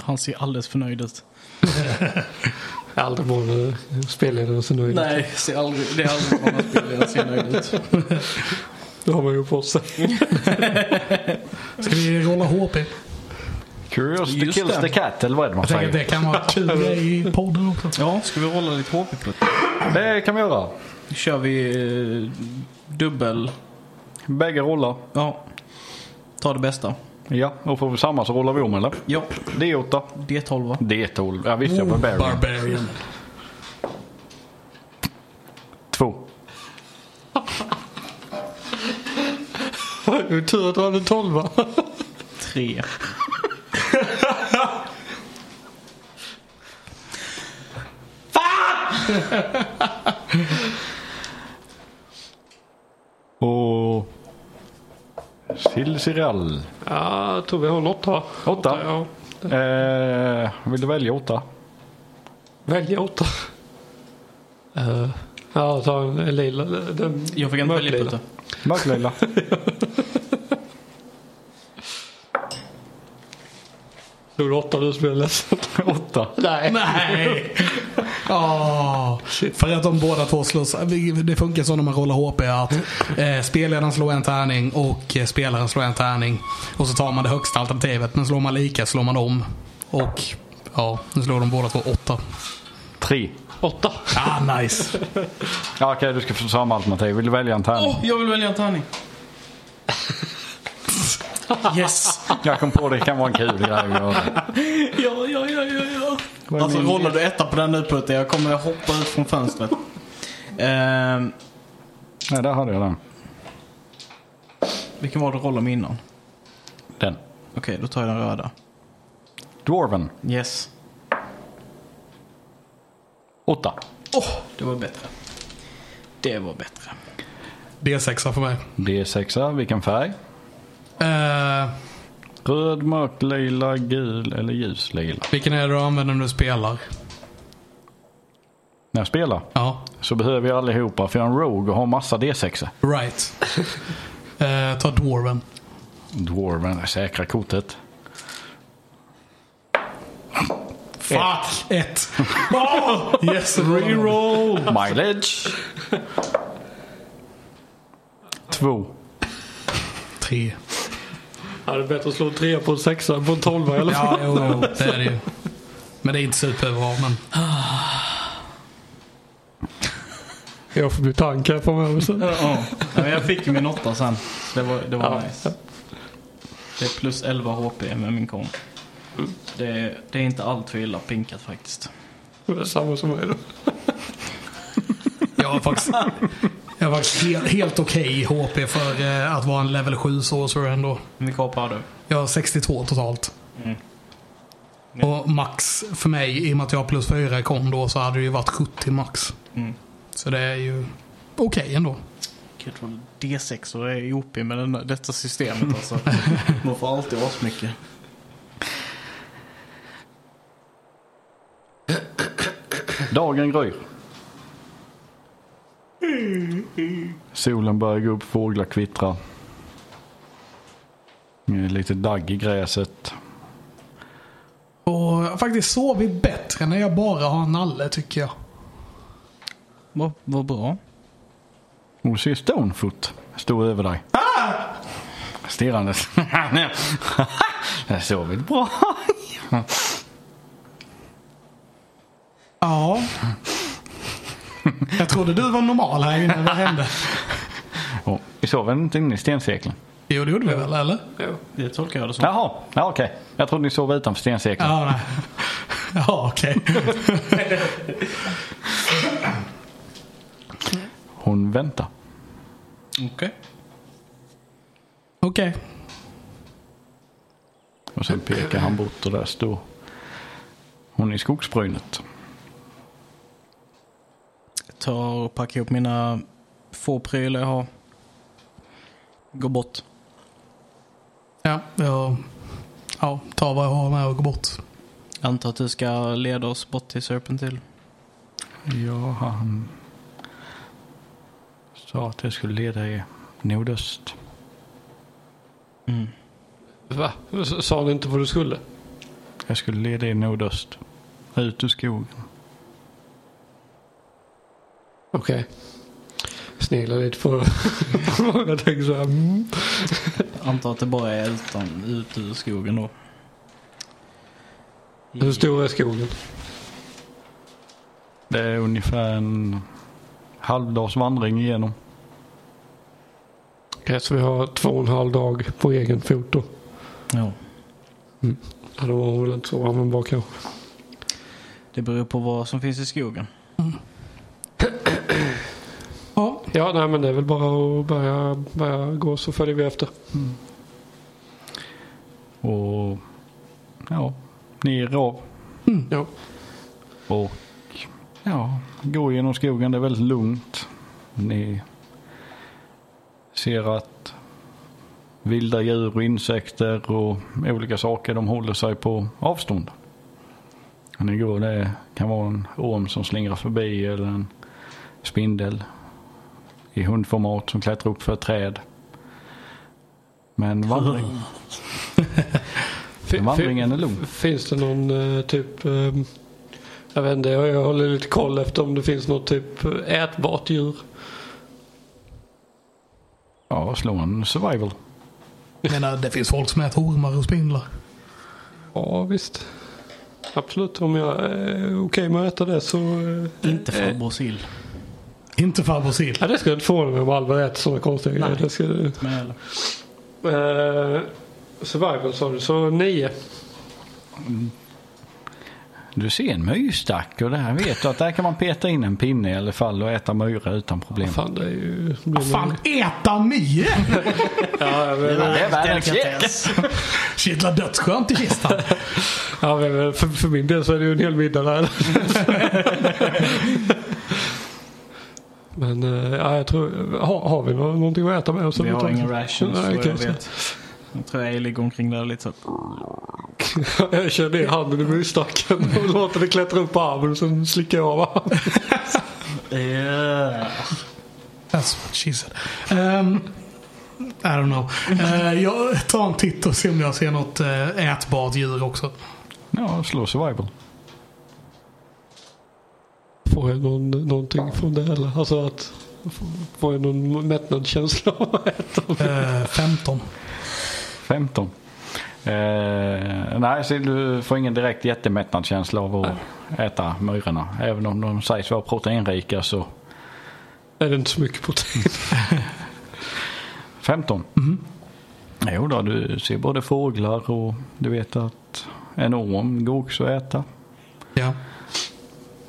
Han ser alldeles för nöjd ut. Jag har aldrig varit eh, spelledare så nöjd. Nej, ser aldrig, det är aldrig någon spelare ser nöjd ut. Det har man ju på sig. Ska vi rolla HP? Curiosity Just kills det. the cat eller vad är det man Jag säger? det kan vara kul i podden också. Ja, ska vi rolla lite HP-putt? Det kan vi göra. Kör vi eh, dubbel. Bägge rollar. Ja. Ta det bästa. Ja, och får vi samma så rollar vi om eller? Ja, D8. D12 va? D12. Ja visst, jag Barbarian. Barbarian. Två. Tur att du hade tolva. Tre. Och... Silsirall. Ja, jag tror vi har en åtta. Åtta. Ja. Eh, vill du välja åtta? Välja åtta. Uh, ja, ta en lila. Den Jag fick inte välja putte. Mörklila. Tog du åtta du blev ledsen? åtta. Nej. Nej! Åh, för att de båda två slåss. Det funkar så när man rollar HP att eh, spelledaren slår en tärning och eh, spelaren slår en tärning. Och så tar man det högsta alternativet. Men slår man lika slår man om. Och ja, nu slår de båda två åtta. Tre. Åtta. Ah, nice. Ja, Okej, du ska få samma alternativ. Vill du välja en tärning? Åh, jag vill välja en tärning. Yes! Jag kom på det kan vara en kul grej. Ja, ja, ja, ja, ja. Alltså rollar du etta på den nu putte, jag kommer hoppa ut från fönstret. Ehm, Nej, där hade jag den. vilken var det du rollade med innan? Den. Okej, då tar jag den röda. Dwarven. Yes. Åtta. Åh, det var bättre. Det var bättre. D6 för mig. D6. Vilken färg? Eh, Röd, mörk, lila, gul eller ljuslila? vilken är det du använder när du spelar? När jag spelar Ja, så behöver jag allihopa för jag är en rogue och har massa D6. right. Eh, ta Dwarven. Dwarven säkra kortet. Fuck! Ett. Oh, yes, reroll! Mileage. Två. Tre. Ja, det är bättre att slå en trea på en sexa än på en tolva i alla fall. Ja, jo, jo, det är det ju. Men det är inte superbra. Men Jag får bli tank här framöver sen. Ja, men jag fick ju min åtta sen. Så det var, det var Ja. nice. Det är plus 11 HP med min kon. Det, är- det är inte allt för illa pinkat faktiskt. Det är samma som mig då. jag har faktiskt, jag faktiskt helt, helt okej HP för eh, att vara en level 7 sorcerer ändå. Vilka HP har du? Jag har 62 totalt. Mm. Och max för mig, i och med att jag har plus 4 i kon då, så hade det ju varit 70 max. Mm. Så det är ju okej ändå. Gud vad D6 och är OP med den, detta systemet alltså. Man får alltid asmycket. Dagen gryr. Solen börjar gå upp, fåglar kvittrar. Är Lite dagg i gräset. Och jag har faktiskt sovit bättre när jag bara har nalle tycker jag. Vad vad bra. Du ser Stonefoot stå över dig. Stirrandes. Jag sovit bra. Ja. Jag trodde du var normal här inne. Vad hände? Och vi sov väl inte inne i stensäkeln? Jo, det gjorde vi väl, eller? Jo. Det tolkar jag det som. Jaha, ja, okej. Jag trodde ni sov utanför stensäkeln. Ja, nej. Ja, okej. Hon väntar. Okej. Okej. Och sen pekar han bort och där står hon i skogsbrynet. Jag tar och packar upp mina få prylar jag har. Går bort. Ja, jag ja, tar vad jag har med och går bort. Antar att du ska leda oss bort till Serpentil. Ja, han sa att jag skulle leda er nordöst. Va? S- Sa han inte vad du skulle? Jag skulle leda er nordöst. Ut ur skogen. Okej. Sneglar lite på Jag tänker så här. Mm. Antar att det bara är ältan ut ur skogen då. Hur stor är skogen? Det är ungefär en halvdags vandring igenom. Okej, så vi har två och en halv dag på egen fot då. Ja. Ja, då var hon väl inte så användbar kanske. Det beror på vad som finns i skogen. Ja, Ja, nej men det är väl bara att börja, börja gå så följer vi efter. Och ja, ner av. Ja. Och ja, gå genom skogen. Det är väldigt lugnt. Ni ser att vilda djur och insekter och olika saker de håller sig på avstånd. När ni går det kan vara en orm som slingrar förbi eller en spindel i hundformat som klättrar upp för ett träd. Men vandring, Fi- vandringen är lugn. Finns det någon eh, typ, eh, jag vet inte, jag, håller lite koll efter om det finns något typ ätbart djur. Ja, slå en survival. jag menar det finns folk som äter ormar och spindlar. Ja, visst. Absolut, om jag är okej med att äta det så... eh, Inte farbror sill. Inte farbror sill. Ja, det skulle inte förvåna mig om Alvar äter sådana konstiga grejer. Nej. Det ska, Men eller. eh, survival sa du, så nio. Du ser en myrstack och där vet du att där kan man peta in en pinne i alla fall och äta myra utan problem. Fan, det är ju... Vad fan, äta myr? Ja, jag vet, Det är världens Delikatess. Kittlar dödsskönt i kistan. ja, vet, för, för min del så är det ju en hel middag där. Men eh, ja, jag tror, har, har vi nå- någonting att äta med oss? Vi har inga rations Nej, jag vet. Jag tror jag ligger omkring där lite så. Jag kör ner handen i myrstacken och låter det klättra upp på armen och sen slickar jag av armen. That's what she said. Um, I don't know. Eh, jag tar en titt och ser om jag ser något uh, ätbart djur också. Ja, slå survival. Får jag någon, någonting från det eller? Alltså att Får jag någon mättnadskänsla av att äta? Eh, 15. 15. Eh, nej, så du får ingen direkt jättemättnadskänsla av att äta myrorna. Även om de sägs vara proteinrika så Är det inte så mycket protein? 15. Jo då, du ser både fåglar och du vet att en orm går också att äta.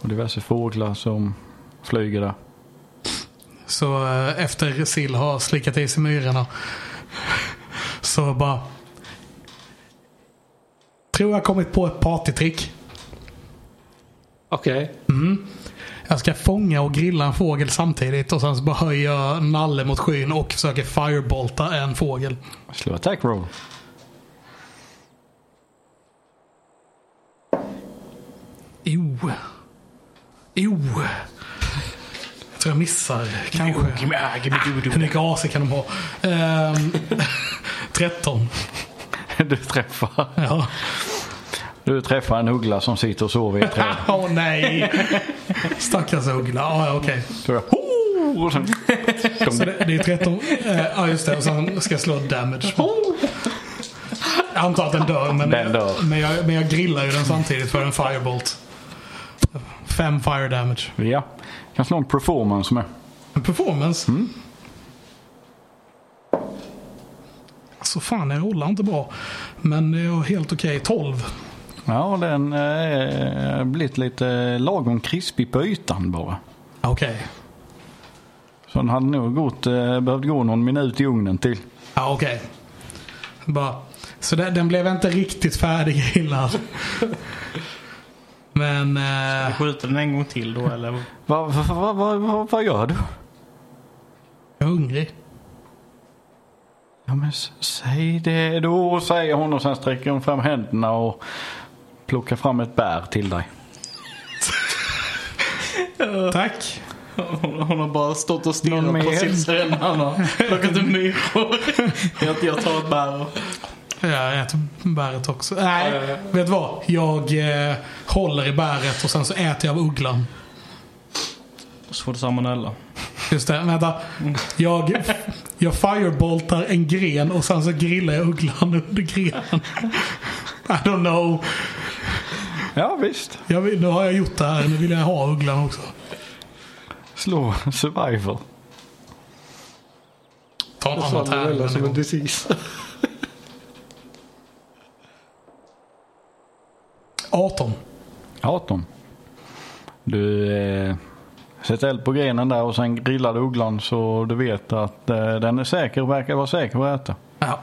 Och diverse fåglar som flyger där. Så eh, efter sill har slickat i sig myrorna. Så bara. Tror jag kommit på ett partytrick. Okej. Jag ska fånga och grilla en fågel samtidigt och sen så bara höjer jag nalle mot skyn och försöker firebolta en fågel. Slå attack roll. Jo. Jo. Jag tror jag missar kanske. Hur mycket AC kan de ha? Ehm, 13. du träffar. Ja. Du träffar en uggla som sitter och sover i ett träd. Åh nej! Stackars uggla. Ja, ja, okej. Jag, "Oh!" sen, Så det, det är 13. eh, Ja, just det. Och sen ska jag slå damage. Jag antar att den dör. Men, Den dör. Men, jag, men jag grillar ju den samtidigt för en firebolt. Fem fire damage. ja, kan slå en performance med. En performance? Alltså fan, jag rollar inte bra. Men det är helt okej. 12. Ja, den är blivit lite lagom krispig på ytan bara. Okej. Så den hade nog gått, eh, behövt gå någon minut i ugnen till. Ja, okej. Bara. Så den, den blev inte riktigt färdiggrillad. Men... Eh, Skjuter den en gång till då eller? Vad va, va, va, va, vad gör du? jag är hungrig. Ja men säg det då, säger hon och sen sträcker hon fram händerna och plockar fram ett bär till dig. Tack. Hon, hon har bara stått och stirrat på. Han har plockat upp myror. Jag, jag tar ett bär och... Jag äter bäret också. Nej, Ja, ja, ja. vet du vad? Jag eh, håller i bäret och sen så äter jag av ugglan. Så får du salmonella. Just det, vänta. Jag, jag fireboltar en gren och sen så grillar jag ugglan under grenen. I don't know. Ja visst. Jag vill, nu har jag gjort det här, nu vill jag ha ugglan också. Slå survival. Ta en salmonella tärning. som en disease. 18. 18. Du eh, sätter eld på grenen där och sen grillar du ugglan så du vet att eh, den är säker och verkar vara säker att äta. Ja.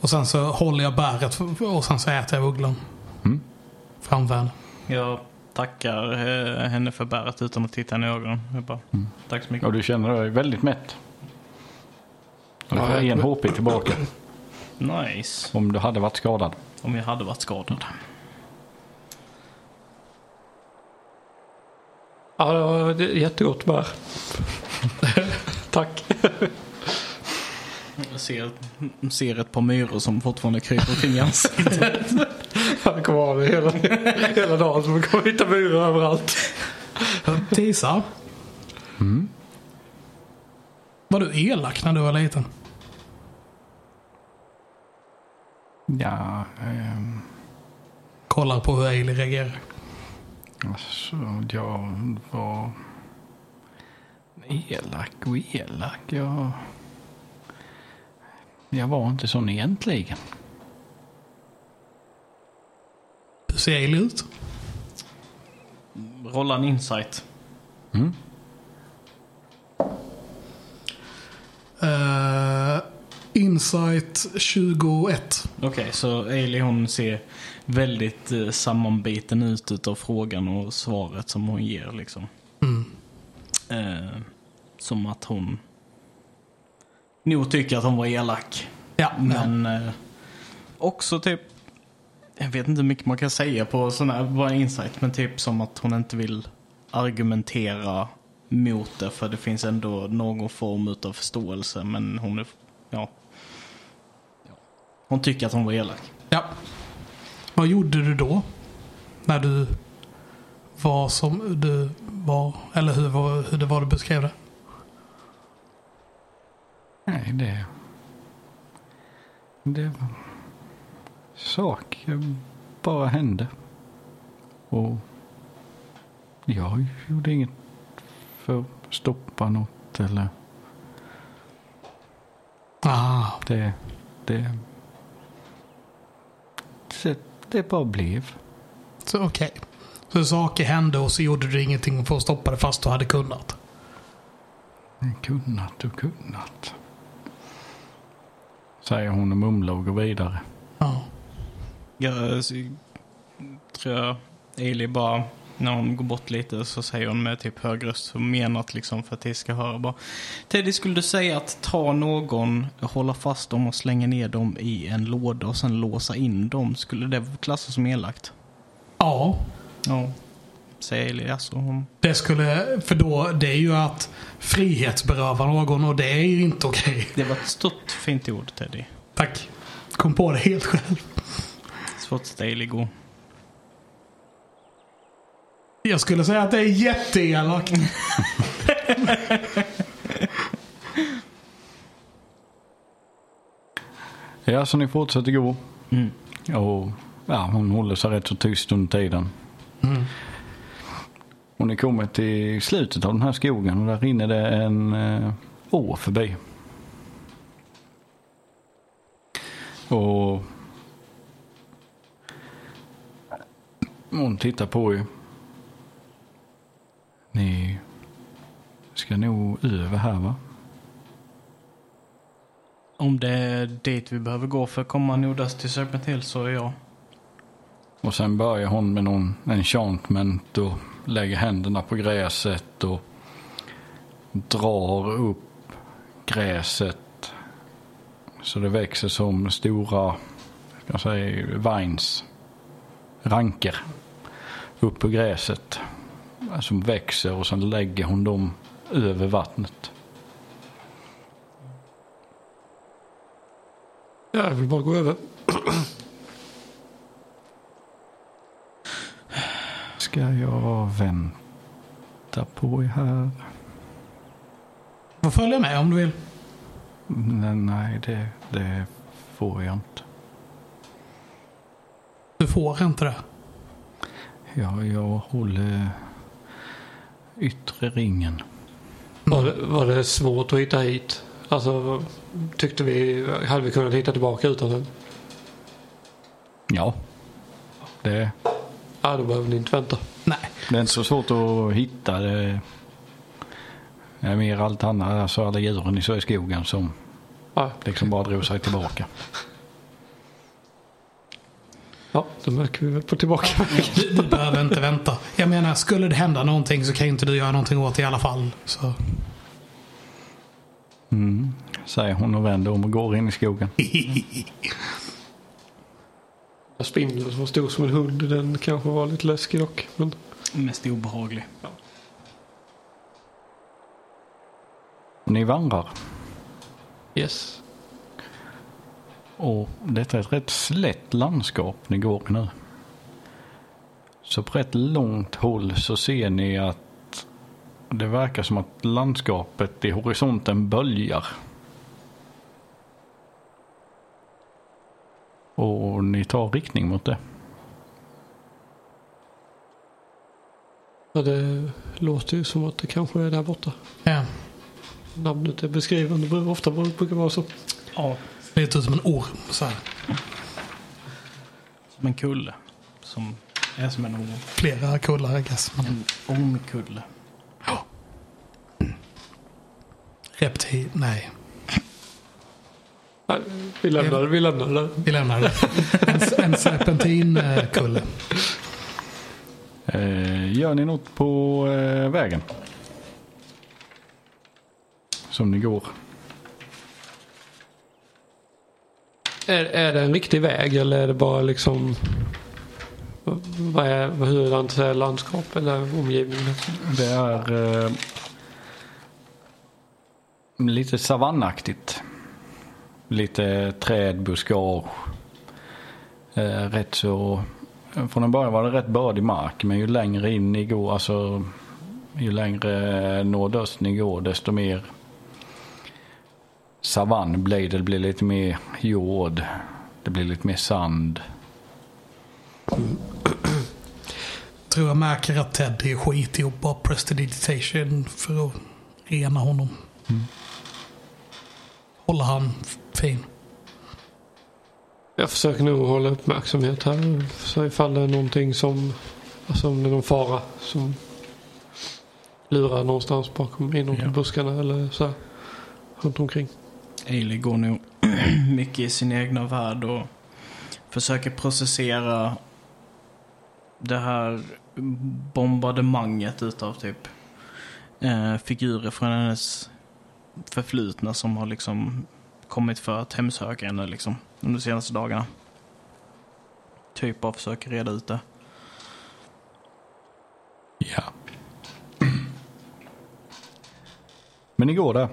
Och sen så håller jag bäret och sen så äter jag ugglan. Mm. Henne. Jag tackar eh, henne för bäret utan att titta henne i ögonen. Jag bara, tack så mycket. Och du känner dig väldigt mätt. Och du får en HP tillbaka Nice. om du hade varit skadad. Om jag hade varit skadad. Ja, det är jättegott bär. Tack. Jag ser, ser ett par myror som fortfarande kryper kring ansiktet. Han kommer ha det hela, hela dagen så man kommer hitta myror överallt. Tisa. Mm. Var du elak när du var liten? Ja, ehm, Kollar på hur Ailey reagerar. Alltså jag var elak och elak. Jag, jag var inte sån egentligen. Hur ser Ailey ut? Rolla en insight. Mm. Insight 21. Okej, så Ailey hon ser väldigt eh, sammanbiten ut utav frågan och svaret som hon ger liksom. Mm. Eh, som att hon nog tycker att hon var elak. Ja, men... Eh, också typ, jag vet inte hur mycket man kan säga på sån här, bara insight, men typ som att hon inte vill argumentera mot det för det finns ändå någon form utav förståelse men hon är. Ja. Hon tycker att hon var elak. Ja. Vad gjorde du då? När du var som du var? Eller hur, var, hur det var du beskrev det? Nej, det... Det. Saker bara hände. Och jag gjorde inget för att stoppa något eller... Ah, Det... Det... Det, det bara blev. så okej. Så saker hände och så gjorde du ingenting för att stoppa det fast du hade kunnat? Kunnat och kunnat. Säger hon och mumlar och går vidare. Ja. Jag så, tror jag Ailey bara, när hon går bort lite så säger hon med typ hög röst, så menat liksom för att det ska höra bara. Teddy, skulle du säga att ta någon, hålla fast dem och slänga ner dem i en låda och sen låsa in dem, skulle det klassas som elakt? Ja, Ja. Säger Ailey, alltså. Hon, det skulle... För då, det är ju att frihetsberöva någon och det är ju inte okej. det var ett stort fint ord, Teddy. Tack. Kom på det helt själv. Svårt att går. Jag skulle säga att det är jätteelakt. Ja, så ni fortsätter gå. Mm. Och ja, hon håller sig rätt så tyst under tiden. Och ni kommer till slutet av den här skogen och där rinner det en eh, å förbi. Och hon tittar på er. Ni ska nog över här va? Om det är dit vi behöver gå för att komma nordast till Serpent Hill så är jag. Och sen börjar hon med någon enchantment och lägger händerna på gräset och drar upp gräset så det växer som stora, ska jag säga, vines, ranker upp på gräset. Som växer och sen lägger hon dem över vattnet. Ja, jag vill bara gå över. Ska jag vänta på er här? Får följa med om du vill. Nej, nej det, det får jag inte. Du får inte det. Ja, jag håller yttre ringen. Var det, var det svårt att hitta hit? Alltså, tyckte vi, hade vi kunnat hitta tillbaka utan den? Ja, det, Ja, då behöver ni inte vänta. Nej. det är inte så svårt att hitta. Det är mer allt annat, alltså alla djuren i skogen som Ja, liksom bara drog sig tillbaka. Ja då märker vi väl på tillbaka. Du, du behöver inte vänta. Jag menar, skulle det hända någonting så kan ju inte du göra någonting åt det i alla fall. Så. Mm, säger hon och vänder om och går in i skogen. Spindeln som var stor som en hund, den kanske var lite läskig dock. Men Mest obehaglig. Ni vandrar yes. Och detta är ett rätt slätt landskap ni går nu. Så på rätt långt håll så ser ni att det verkar som att landskapet i horisonten böljar. Och ni tar riktning mot det. Ja, det låter ju som att det kanske är där borta. Ja. Namnet är beskrivande, det ofta brukar vara så. Ja, Det ser ut som en orm. Så här. som en kulle. Som är som en orm. Flera kullar, I guess. Men En ormkulle. reptil... Nej. Nej, vi lämnar det, vi lämnar det. Vi lämnar det. En, en serpentinkulle. Eh, gör ni något på eh, vägen? Som ni går. Är, är det en riktig väg eller är det bara liksom vad är, hurdant är landskap eller omgivning Det är eh, lite savannaktigt. Lite träd, buskage. Eh, rätt så... Från en början var det rätt bördig mark men ju längre in ni går, alltså ju längre nordöst ni går desto mer savann blir det. Det blir lite mer jord. Det blir lite mer sand. Tror jag märker att Ted är skitig och bara prestidigitation för att rena honom. Håller han fin. Jag försöker nog hålla uppmärksamhet här. Så ifall det är någonting som, alltså om det är någon fara som lurar någonstans bakom inom Ja. buskarna eller så här, runt omkring. Ailey går nog mycket i sin egna värld och försöker processera det här bombardemanget utav typ eh, figurer från hennes förflutna som har liksom kommit för att hemsöka henne liksom under de senaste dagarna. Typ av försöker reda ut det. Ja. Men ni går där.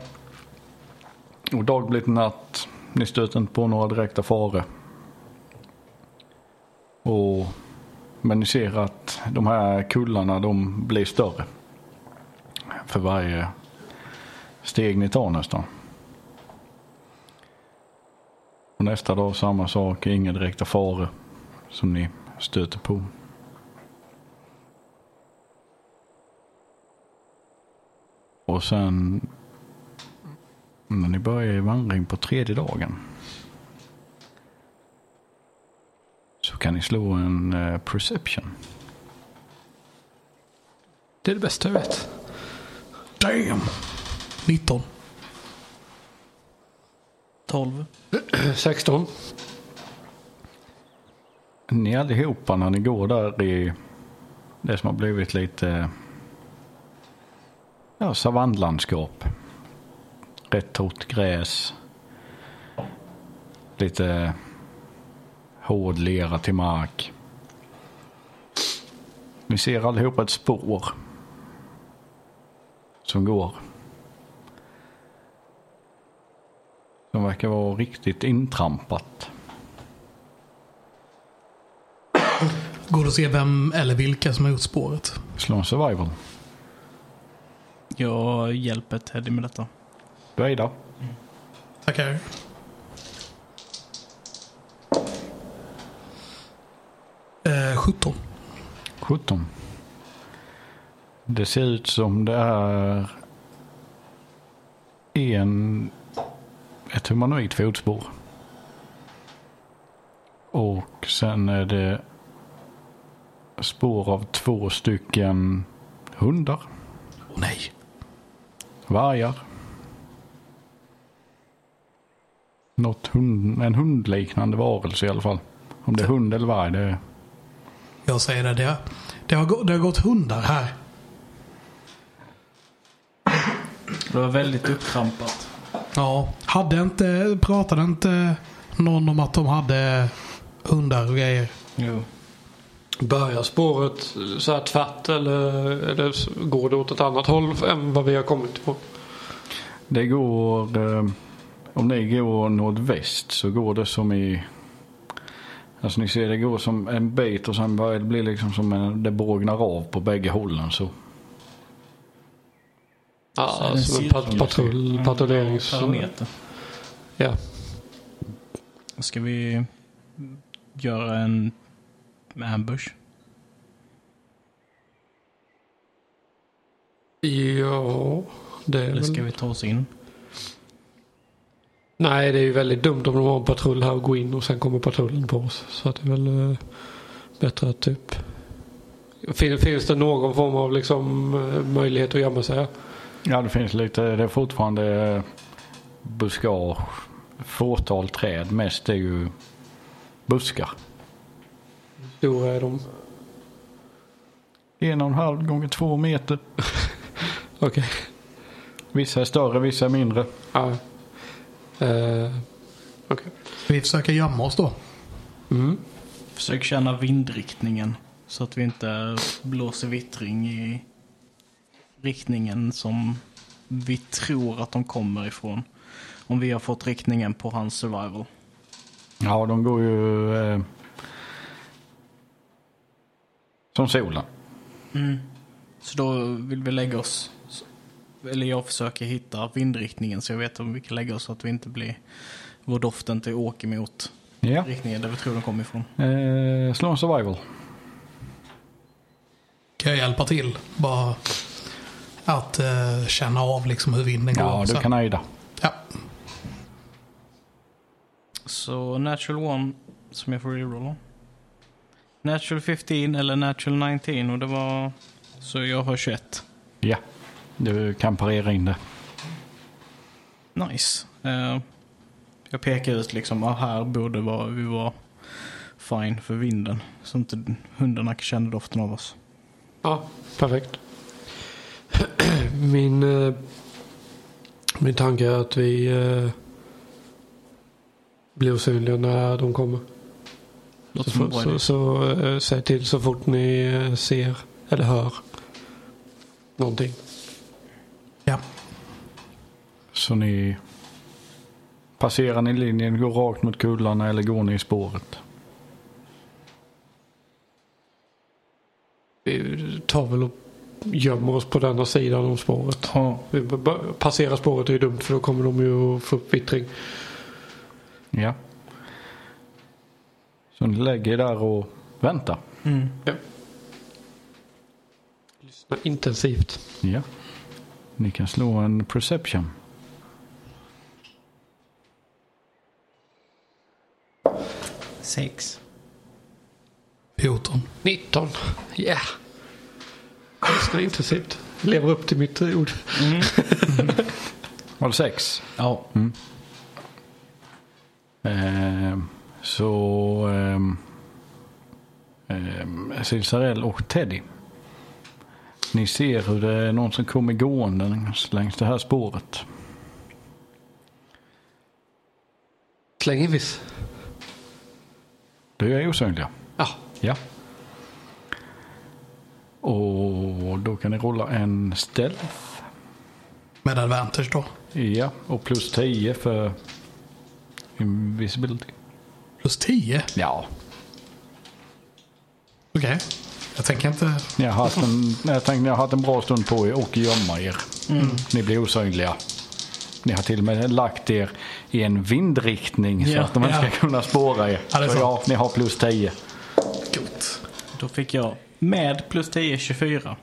Och dag blir till natt. Ni stöter inte på några direkta faror. Och Men ni ser att de här kullarna de blir större. För varje steg ni tar nästan. Och nästa dag samma sak, inga direkta faror som ni stöter på. Och sen när ni börjar er vandring på tredje dagen så kan ni slå en eh, perception. Det är det bästa jag vet. Damn! 19. 12. 16. Ni allihopa när ni går där i det som har blivit lite ja, savannlandskap. Rätt torrt gräs. Lite hård lera till mark. Ni ser allihopa ett spår som går. Som verkar vara riktigt intrampat. Går det att se vem eller vilka som har gjort spåret? Slå en survival. Jag hjälper Teddy med detta. Du är Ida. Tackar. Eh, 17. 17. Det ser ut som det är en, ett humanoid fotspår. Och sen är det spår av två stycken hundar, Åh nej. vargar. Något hund, en hundliknande varelse i alla fall. Om det är hund eller varg, det. Jag säger det. Det har, det har, det har gått hundar här. Det var väldigt upptrampat. Ja. Hade inte, pratade inte någon om att de hade hundar och grejer? Jo. Börjar spåret så här tvärt eller, eller går det åt ett annat håll än vad vi har kommit ifrån? Det går, eh, om ni går nordväst så går det som i, alltså ni ser det går som en bit och sen börjar det bli liksom som en, det bågnar av på bägge hållen så. Ja, Så cirkel. pat patrull, patrullerings... Parameter. Ja. Ska vi göra en ambush? Ja, det är Eller väl... ska vi ta oss in? Nej, det är ju väldigt dumt om de har en patrull här och går in och sen kommer patrullen på oss. Så att det är väl eh, bättre att typ... Fin, finns det någon form av liksom eh, möjlighet att gömma sig? Ja det finns lite, det är fortfarande eh, buskage, fåtal träd, mest är ju buskar. Stora är de. En och en halv gånger två meter. Okej. Vissa är större, vissa är mindre. Ja. Eh, Okej. Vi försöker gömma oss då. Mm. Försök känna vindriktningen. Så att vi inte blåser vittring i riktningen som vi tror att de kommer ifrån. Om vi har fått riktningen på hans survival. Ja de går ju eh, som solen. Så då vill vi lägga oss, eller jag försöker hitta vindriktningen så jag vet om vi kan lägga oss så att vi inte blir, vår doft inte åker mot Ja. riktningen där vi tror den kommer ifrån. Eh, slå en survival. Kan jag hjälpa till? Bara att eh, känna av liksom hur vinden går. Ja du Så- kan hejda. Ja. Så natural one som jag får rerolla. Natural 15 eller natural 19 och det var, så jag har 21. Ja. Du kan parera in det. Nice. Eh, jag pekar ut liksom, ah, här borde vara, vi vara fine för vinden. Så inte hundarna känner doften av oss. Ja, perfekt. Min, eh, min tanke är att vi eh, blir osynliga när de kommer. Låter Så, så, så eh, säg till så fort ni ser eller hör någonting. Ja. Så ni passerar ni linjen, går rakt mot kullarna eller går ni i spåret? vi tar väl och gömmer oss på denna sidan om spåret. Ja. Vi passerar spåret är ju dumt för då kommer de ju att få upp vittring. Ja. Så ni lägger er där och väntar. Mm. Lyssna intensivt. Ja. Ni kan slå en perception. Sex. 14. 19. Ja. Yeah. Lyssna intensivt. Lever upp till mitt ord. Var det sex? Ja. Ehm, så ehm, ehm, Silsarell och Teddy. Ni ser hur det är någon som kommer gående längs det här spåret. Släng in viss. Du är osynliga. Ja. Ja. Och då kan ni rolla en stealth. Med advantage då. Ja, och plus 10 för invisibility. Plus 10. Ja, Okej. Jag tänker inte... ni har haft en, jag tänkte ni har haft en bra stund på er och gömma er. Ni blir osynliga. Ni har till och med lagt er i en vindriktning så Ja. att de inte ska kunna spåra er. Ja, Så ja, ni har plus 10. Gott. Då fick jag med plus 10, 24.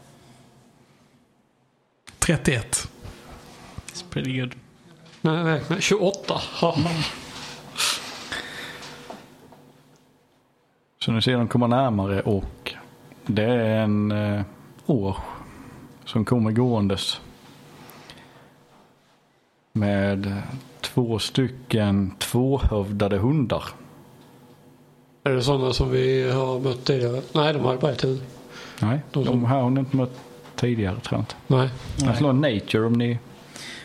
31. It's pretty good. Nej, räkna. 28. Ja. Så ni ser dem komma närmare och det är en eh, år som kommer gåendes. Med två stycken tvåhövdade hundar. Är det sådana som vi har mött tidigare? Nej, de har bara ett huvud. Nej, De de som- här har ni inte mött tidigare tror jag inte. Nej. Jag slår nature om ni...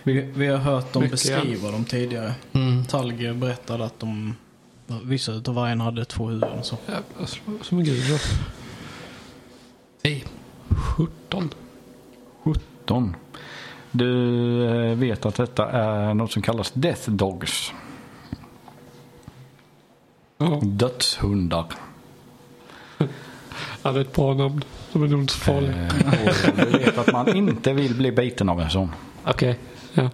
Vi, vi har hört dem Mycket, ja. beskriva dem tidigare. Mm. Talge berättade att de, vissa av vargen hade två huvuden. Så. Slå som en gud. ja. Nej. 17. 17. Du eh, vet att detta är något som kallas death dogs. Ja, Dödshundar. ja, det är ett bra namn. De är nog inte så farliga. Eh, du vet att man inte vill bli biten av en sån. Okej. Ja. Är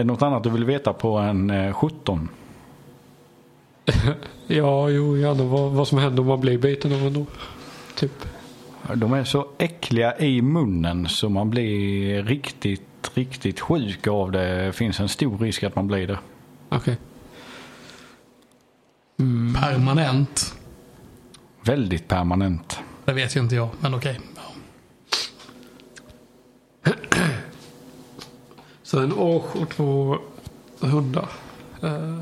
det något annat du vill veta på en eh, 17? ja, jo, gärna vad, vad som händer om man blir biten av en då. Typ. De är så äckliga i munnen så man blir riktigt, riktigt sjuk av det. Det finns en stor risk att man blir det. Okej. Permanent. Väldigt permanent. Det vet ju inte jag, men okej. Ja. Så en orch och två hundar. Eh,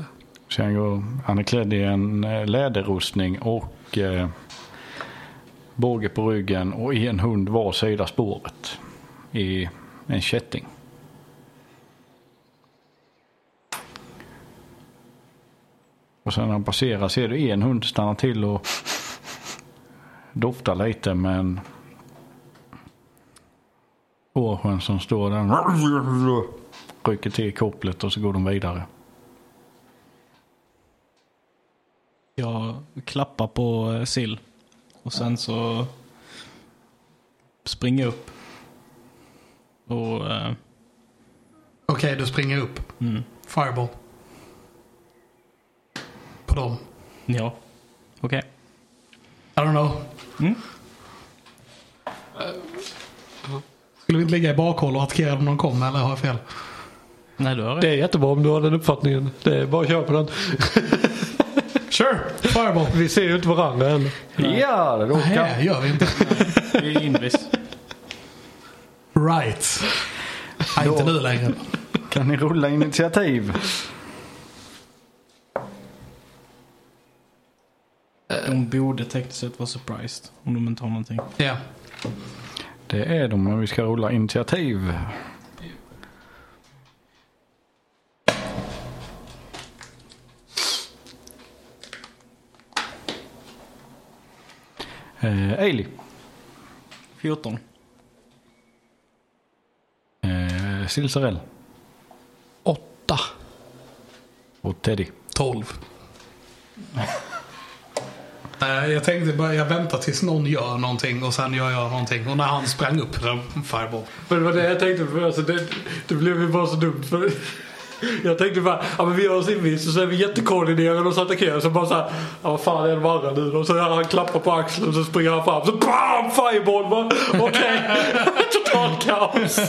Sen går, han är klädd i en eh, läderrustning och eh, båge på ryggen och en hund var sida spåret. I en kätting. Och sen när han passerar ser du en hund stanna till och dofta lite men Årsjön som står där rycker till kopplet och så går de vidare. Jag klappar på sill. Och sen så springer jag upp. Och eh, Okej, du springer upp. mm, Fireball. På dem. ja, okej. I don't know. Mm. Skulle vi inte ligga i bakhåll och attackera när de kommer, eller har jag fel? Nej, du har rätt. det är jättebra om du har den uppfattningen. Det är bara att köra på den. Sure! Fireball! Vi ser ju inte varandra än. Ja, då Nej, kan, gör vi inte. Vi är invis. Right. Nej, inte nu längre. kan ni rulla initiativ. De borde tekniskt sett vara surprised. Om de inte har någonting. Ja. Det är de, men vi ska rulla initiativ. Eh, Ailey. 14. Eh, Silsarell. Åtta. Och Teddy. 12. Nej, jag tänkte bara, jag väntar tills någon gör någonting och sen gör jag någonting. Och när han sprang upp, då fireball. Men det var det jag tänkte på. Alltså det, det blev ju bara så dumt. För jag tänkte bara, ja men vi gör oss invis och så är vi jättekoordinerade och så attackerar. Så bara såhär, ja vad fan är det med andra nu då? Så han klappar på axeln och så springer han fram. Så BAM! Fireball bara. Okej. Total kaos.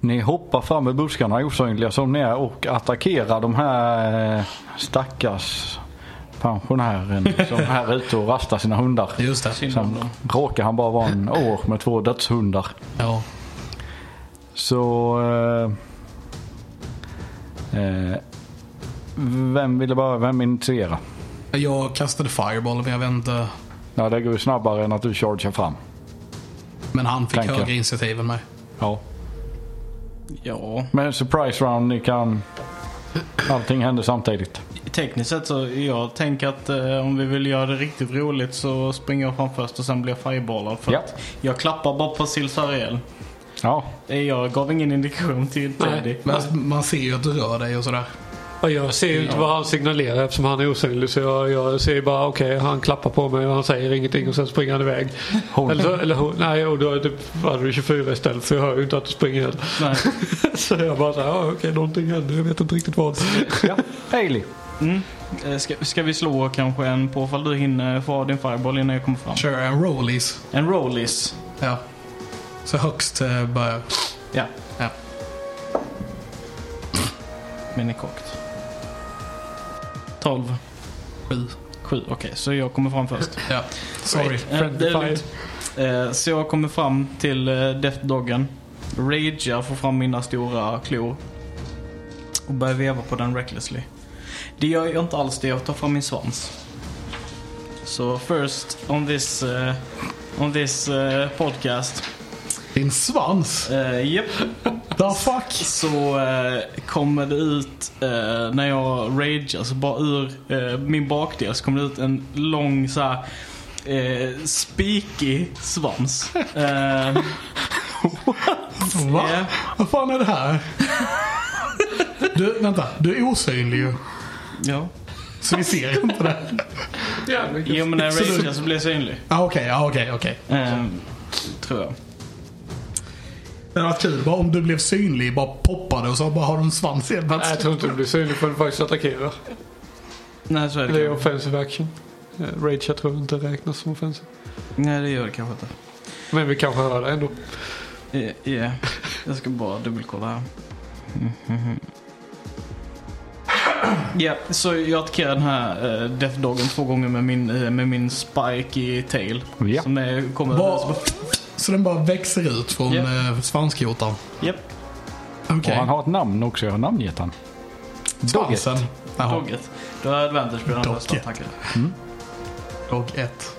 Ni hoppar fram i buskarna osynliga som ni är och attackerar de här eh, stackars pensionären som är ute och rastar sina hundar. Just det. Sen råkar han bara vara en år med två dödshundar. Ja. Så... Eh, eh, vem ville bara, vem initierar? Jag kastade fireball men jag vet inte. Ja, det går ju snabbare än att du chargear fram. Men han fick Tänker. högre initiativ än mig. Ja. Ja, Men surprise round, ni kan... Allting händer samtidigt. tekniskt sett så jag tänker att eh, om vi vill göra det riktigt roligt så springer jag fram först och sen blir jag fireballad. För Ja. att jag klappar bara på Silsariel. Ja, Jag gav ingen indikation till Teddy. Men alltså, man ser ju att du rör dig och sådär. Och jag ser ju inte vad han signalerar eftersom han är osynlig. Så jag, jag ser ju bara okej, han klappar på mig och han säger ingenting och sen springer han iväg. hon. Eller, så, eller hon, nej, och då är det, hade du 24 istället för jag hör ju inte att du springer. Nej. Så jag bara såhär, ja okej någonting händer, jag vet inte riktigt vad. ja. Hailey. Mm. Eh, Ska, ska vi slå kanske en på ifall du hinner få av din fireball innan jag kommer fram? Kör en rollies. En rollies. Ja. Så högst eh, börjar. Ja. Ja. Minikokt. 12. Sju. 7, okej. så jag kommer fram först. Ja. Sorry. Eh, är lugnt. Eh, Så jag kommer fram till eh, Death Doggen. Ragear, får fram mina stora klor. Och börjar veva på den recklessly. Det gör jag inte alls det, jag tar fram min svans. Så first on this, eh, on this eh, podcast. Din svans? Uh, Japp. The fuck? Så eh, kommer det ut, eh, när jag ragear, så bara ur eh, min bakdel så kommer det ut en lång så här eh, spikig svans. Eh, Va? ja. Vad fan är det här? Du, vänta. Du är osynlig ju. ja. Så vi ser inte det. Jo men när jag ragear så blir jag synlig. Ah, okej, ja, okej, okej. Eh, tror jag. Det hade varit kul bara om du blev synlig, bara poppade och så bara har du en svans helt Nej, jag plötsligt. tror inte du blir synlig förrän du faktiskt attackerar. Nej så är det Det är kanske. offensive action. Eh, Rage jag tror inte räknas som offensive. Nej det gör det kanske inte. Men vi kanske hör det ändå. Ja, ja. jag ska bara dubbelkolla här. Ja, så jag attackerar den här uh, Death Doggen två gånger med min, eh, med min spike i tail. Som är, kommer... Bara, så den bara växer ut från yeah. svanskotan. Japp, Okej. Och han har ett namn också, jag har namngett han. Svansen. Jaha. Dogget. Du har advantage på den första Dogget. attacken. Dog 1.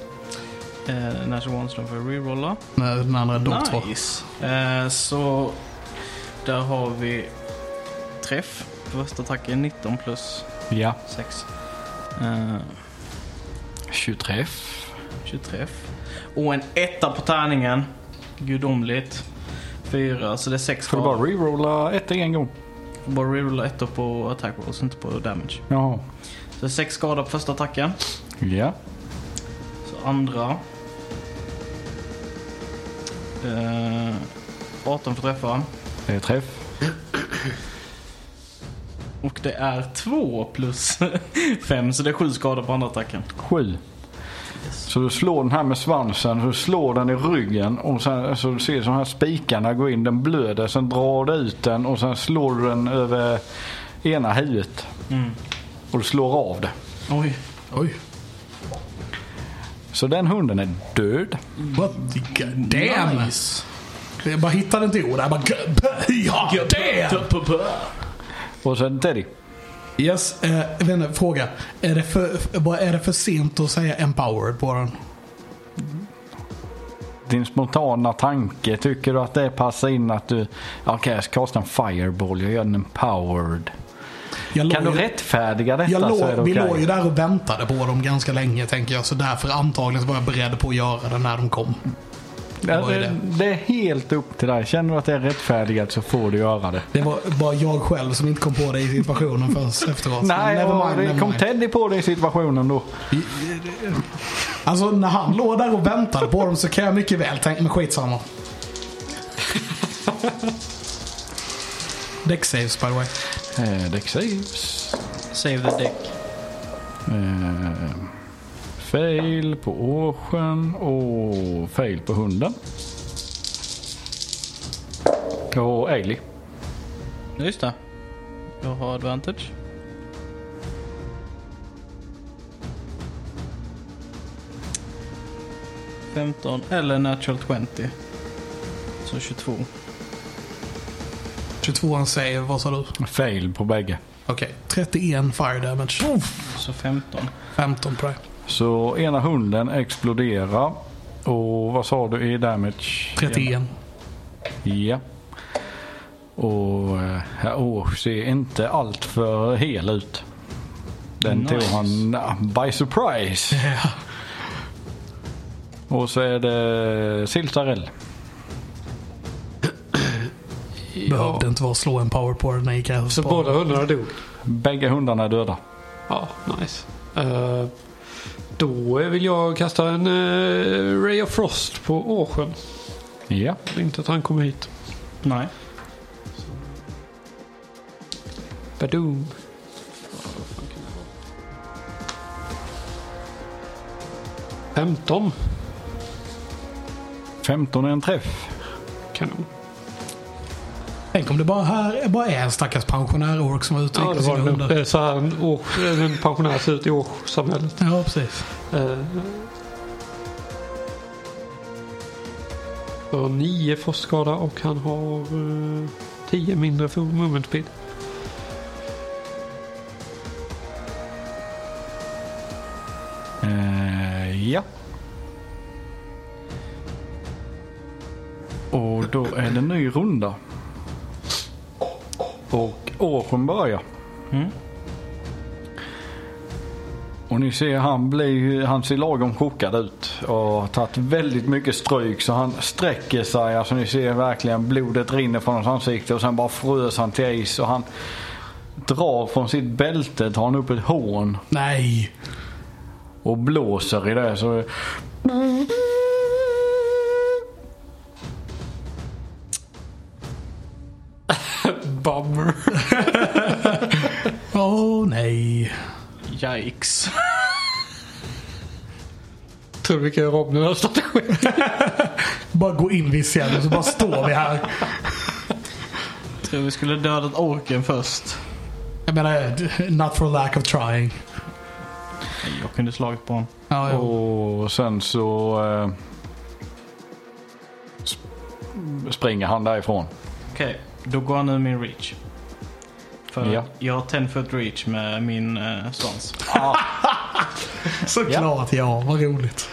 Uh, Natural one för att rerolla. Den andra är dog 2. Nice. Eh, så där har vi träff första attacken. 19 plus Ja. 6. Uh, 23. 23. Och en etta på tärningen. Gudomligt. Fyra, så det är sex Får du bara rerolla ett en gång? Bara rerolla ettor på attack rolls, inte på damage. Jaha. Så det är sex skador på första attacken. Ja. Så andra. Eh, 18 för träffa. Det är träff. Och det är 2 plus 5, så det är 7 skador på andra attacken. Sju. Så du slår den här med svansen, så du slår den i ryggen och sen så du ser de här spikarna gå in, den blöder, sen drar du ut den och sen slår du den över ena huvudet. Mm. Och du slår av det. Oj. Oj. Så den hunden är död. What the god damn. Nice. Jag bara hittade inte ord. Jag bara ja, damn. Och sen Teddy. Yes, eh, jag vet inte, fråga. Är det, för, vad är det för sent att säga empowered på den? Din spontana tanke, tycker du att det passar in att du... Okej, jag ska kasta en fireball, jag gör den empowered. Jag Kan du låg ju- rättfärdiga detta jag så är det låg, Vi låg ju där och väntade på dem ganska länge tänker jag. Så därför antagligen var jag beredd på att göra det när de kom. Det var det, det. är helt upp till dig. Känner du att det är rättfärdigat så får du göra det. Det var bara jag själv som inte kom på det i situationen först efteråt. Nej, Never mind, never kom mind. Teddy på det i situationen då. Alltså när han låg där och väntade på dem så kan jag mycket väl tänka mig skitsamma. Deck saves by the way. Eh, Deck saves. Save the deck. Eh, fail på årsken och fail på hunden. Och Ailey. Just det. Jag har advantage. Femton eller natural 20. Så 22. 22 save, vad sa du? Fail på bägge. Okej, 31 fire damage. Så 15. 15 på det. Så ena hunden exploderar. Och vad sa du i damage? 31. Ja. Och eh, herr Års ser inte allt för hel ut. Den Nice. tog han by surprise. Ja. Och så är det Siltarell. Behövde inte vara slå en power på den när jag gick Så båda hundarna dog? Bägge hundarna är döda. Ja, nice. Eh, då vill jag kasta en eh, Ray of Frost på Åsjön. Ja. Inte att han kommer hit. Nej. Badoom. 15. 15 är en träff. Kanon. Tänk om det bara, här, bara är en stackars pensionär-ork som var ute och Ja, det var det nog. Det hundar. är så här en, års, en pensionär ser ut i årssamhället. Ja, precis. Eh, För nio frostskada och han har eh, 10 mindre för movement speed. Eh, ja. Och då är det en ny runda. Och Åsjön börjar. Mm. Och ni ser han, blir, han ser lagom chockad ut och har tagit väldigt mycket stryk så han sträcker sig. Alltså ni ser verkligen blodet rinner från hans ansikte och sen bara frös han till is och han drar från sitt bälte, tar han upp ett hån Nej. och blåser i det. Så Bummer. Åh nej. Yikes. Tror du vi kan göra om den här strategin? Bara gå in vid scenen och så bara står vi här. Tror vi skulle dödat orken först. Jag menar, not for lack of trying. Jag kunde slagit på honom. Ja, ja. Och sen så eh, sp- springer han därifrån. Okej, då går han ur min reach. För Ja. jag har 10 foot reach med min eh, svans. Såklart ja. Vad roligt.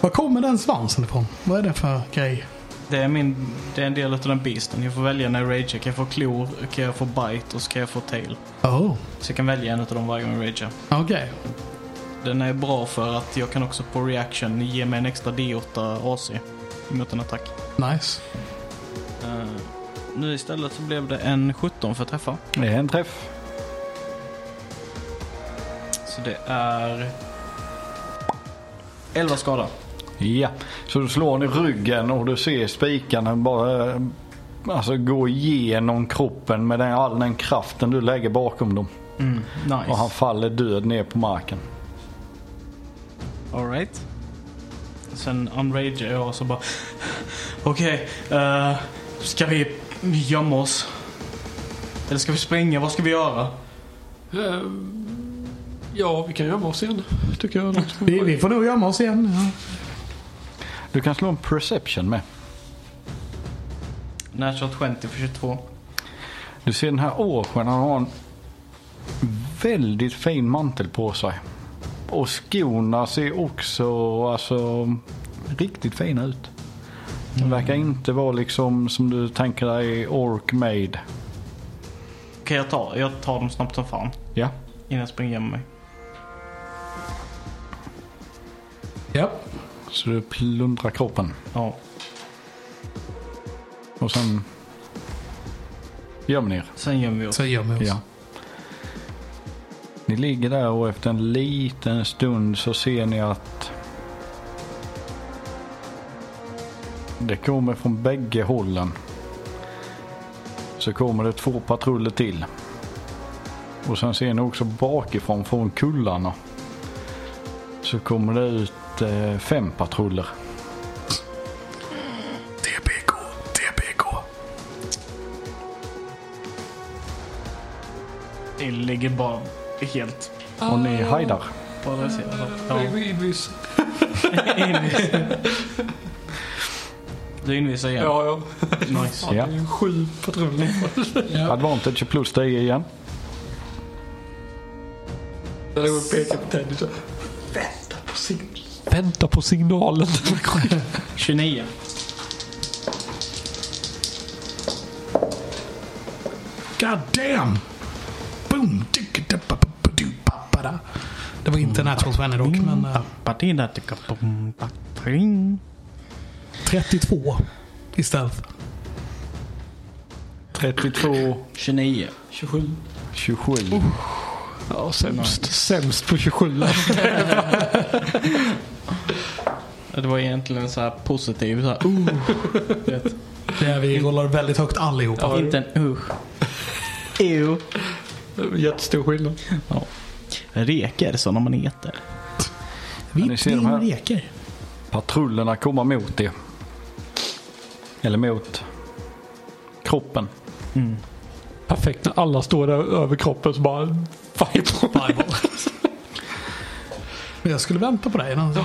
Var kommer den svansen ifrån? Vad är det för grej? Det är, min, det är en del av den beasten. Jag får välja när jag ragear. Kan jag få klor, kan jag få bite och så kan jag få tail. Oh, Så jag kan välja en av dem varje gång jag ragear. okej. Den är bra för att jag kan också på reaction ge mig en extra D8 AC mot en attack. Nice. Eh, nu istället så blev det en 17 för att träffa. Det är en träff. Så det är 11 skada. Ja, så du slår han i ryggen och du ser spikarna bara alltså, gå igenom kroppen med den, all den kraften du lägger bakom dem. Mm, nice. Och han faller död ner på marken. Alright. Sen unrager jag och så bara... Okej, eh, ska vi gömma oss? Eller ska vi springa? Vad ska vi göra? Eh, ja, vi kan gömma oss igen. Tycker jag. Vi, vi får nog gömma oss igen. Ja. Du kan slå en perception med. Natural 20 för 22. Du ser den här han har en väldigt fin mantel på sig. Och skorna ser också alltså, riktigt fina ut. Det verkar inte vara liksom som du tänker dig ork made. Okej, jag tar, jag tar dem snabbt som fan. Ja. Innan jag springer gömmer mig. ja. Så du plundrar kroppen. Ja. Och sen gömmer ni er. Sen gömmer vi oss. Så gömmer vi oss. Ja. Ni ligger där och efter en liten stund så ser ni att det kommer från bägge hållen. Så kommer det två patruller till. Och sen ser ni också bakifrån från kullarna. Så kommer det ut eh, fem patruller. TBK, TBK. Det ligger bara helt Och ni hajdar. på andra sidan. Ja. invis. Du invisar igen. Ja, ja. Nice. ja. Ja. Det är ju sju patruller. Advantage plus 10 igen. Där går och pekar på Teddy så. Vänta på signalen. Vänta på signalen. 29. God damn! Boom! Det var inte Natural 20 dock, men 32 istället. 32, 29. 27. 27. Ja, sämst. Sämst på 27. Det var egentligen så här positiv så här, uh. Det är vi rollar väldigt högt allihopa. Ja. Inte en uh. Ew. Jättestor skillnad. Ja. Reker sådana man äter. ni Vitt ser de här. reker. Patrullerna kommer mot er. Eller mot kroppen. Perfekt när alla står där över kroppen så bara fireball. Fireball. Men jag skulle vänta på dig. Alltså.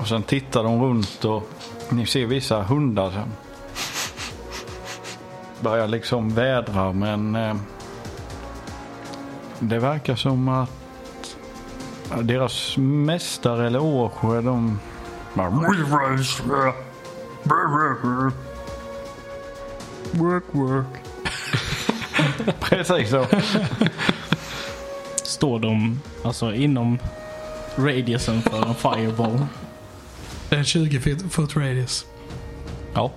Och sen tittar de runt och ni ser vissa hundar som börjar liksom vädra men eh, det verkar som att deras mästare eller årsjö de bara, Work, work. Precis så. Står de alltså inom radiusen för en fireball. Det är en 20 foot, foot radius. Ja.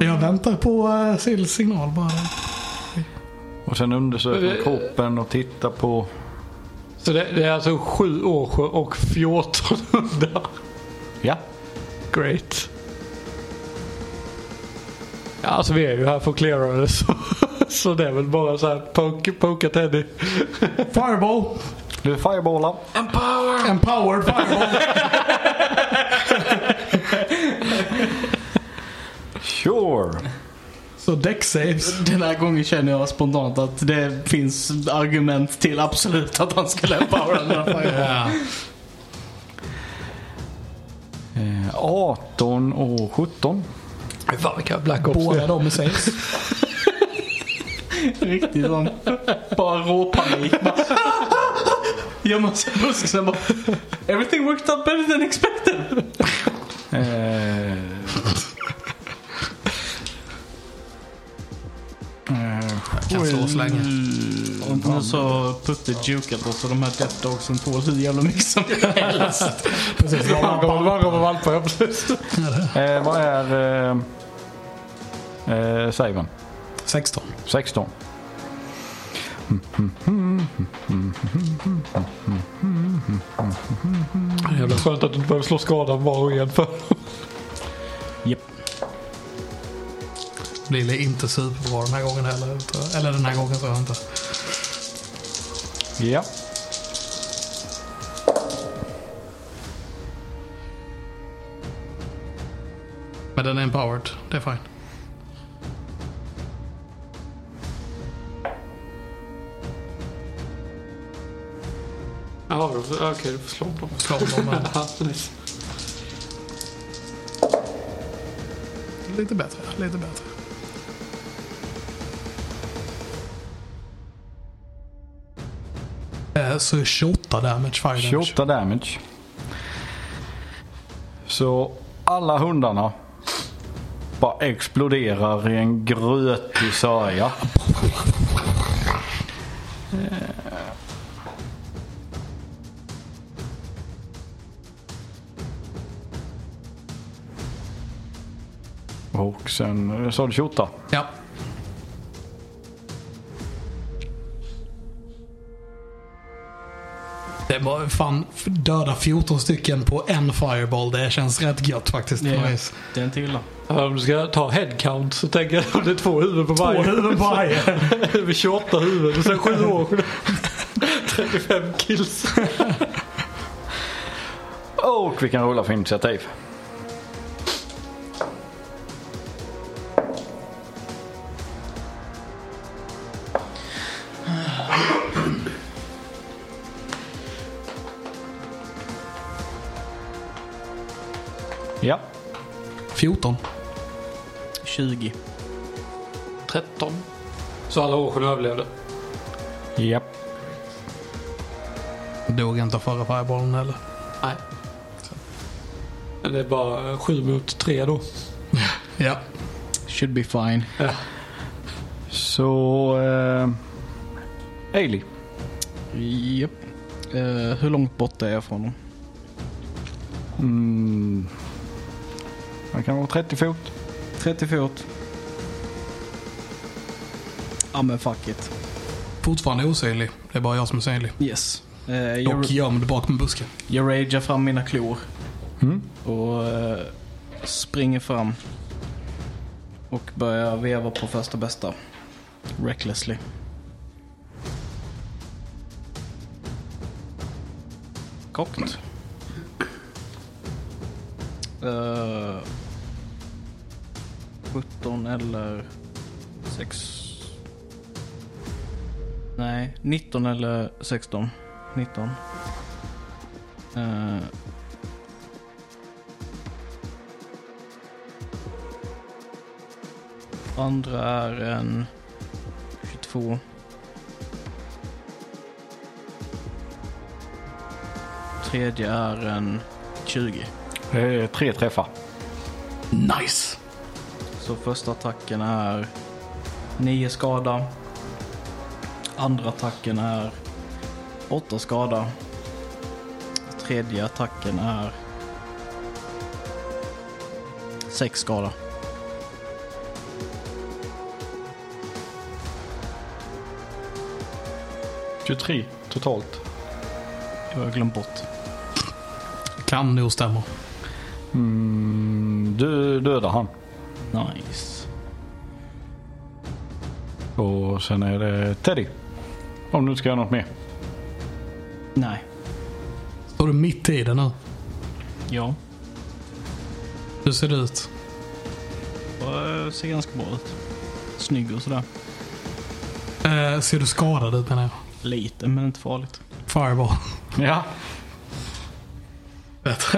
Jag väntar på uh, Sills signal bara. Och sen undersöker de kroppen och tittar på Så det, det är alltså sju årsjö och 14 hundar. Ja. Great. Ja, alltså vi är ju här för att cleara det så, så det är väl bara så här poke, poka Teddy. Fireball! Du fireballar. Empowered fireball! Sure. Så deck saves. Den här gången känner jag spontant att det finns argument till absolut att han skulle empowera den här fireball. 18 och 17. Fan vilka Black Ops Båda de är saves. Riktigt sån. Bara råpanik. Gömma sig i busken sen bara. Everything worked out better than expected. Kan slå så länge. Och så Putte jukat oss och de här Death Dogsen tål hur jävla mycket som helst. Precis. Man kommer valpar eh, vad är eh, eh, saven? 16. 16. Jävla skönt att du inte behöver slå skadan var och en för. Japp. Blir inte superbra den här gången heller. Eller den här gången så jag inte. Ja. Men den är empowered. Det är fine. Ja, okej du får slå på. Slå dem men Ja, nice. lite bättre. Lite bättre. Eh, så 28 damage, fire damage. 28 damage. Så alla hundarna bara exploderar i en grötig sörja. Och sen eh, sa du 28? Ja. Det var fan döda 14 stycken på en fireball. Det känns rätt gött faktiskt. något vis. Det är inte illa. Om du ska ta headcount så tänker jag att det är två huvuden på Två varje. huvuden på varje. Det blir 28 huvuden sen 7 år. 35 kills. Och vi kan rulla för initiativ. 14. 20. 13. Så alla åren överlevde. ja. Dog inte av förra fireballen heller. Nej. Men det är bara 7 mot 3 då. Ja. Should be fine. Så... Eh, Ailey. Japp. Eh, hur långt bort är jag från dem? Mm. Det kan vara 30 fot. 30 fot. Ja men fuck it. Fortfarande osynlig. Det är bara jag som är synlig. Yes. Eh, jag, Och gömd bakom busken. jag ragear fram mina klor. Mm. Och eh, springer fram. Och börjar veva på första bästa. Recklessly. Kokt. Uh, 17 eller 6. Nej, 19 eller 16. 19. Uh, Andra är en 22. Tredje är en 20. Det är tre träffar. Nice. Så första attacken är 9 skada. Andra attacken är 8 skada. Tredje attacken är 6 skada. 23 totalt. Jag har glömt bort. Kan nog stämma. Mm, du dödar han. Nice. Och sen är det Teddy. Om du ska göra något mer. Nej. Står du mitt i det nu? Ja. Hur ser det ut? Det ser ganska bra ut. Snygg och sådär. Eh, ser du skadad ut menar jag? Lite, men inte farligt. Fireball. Ja.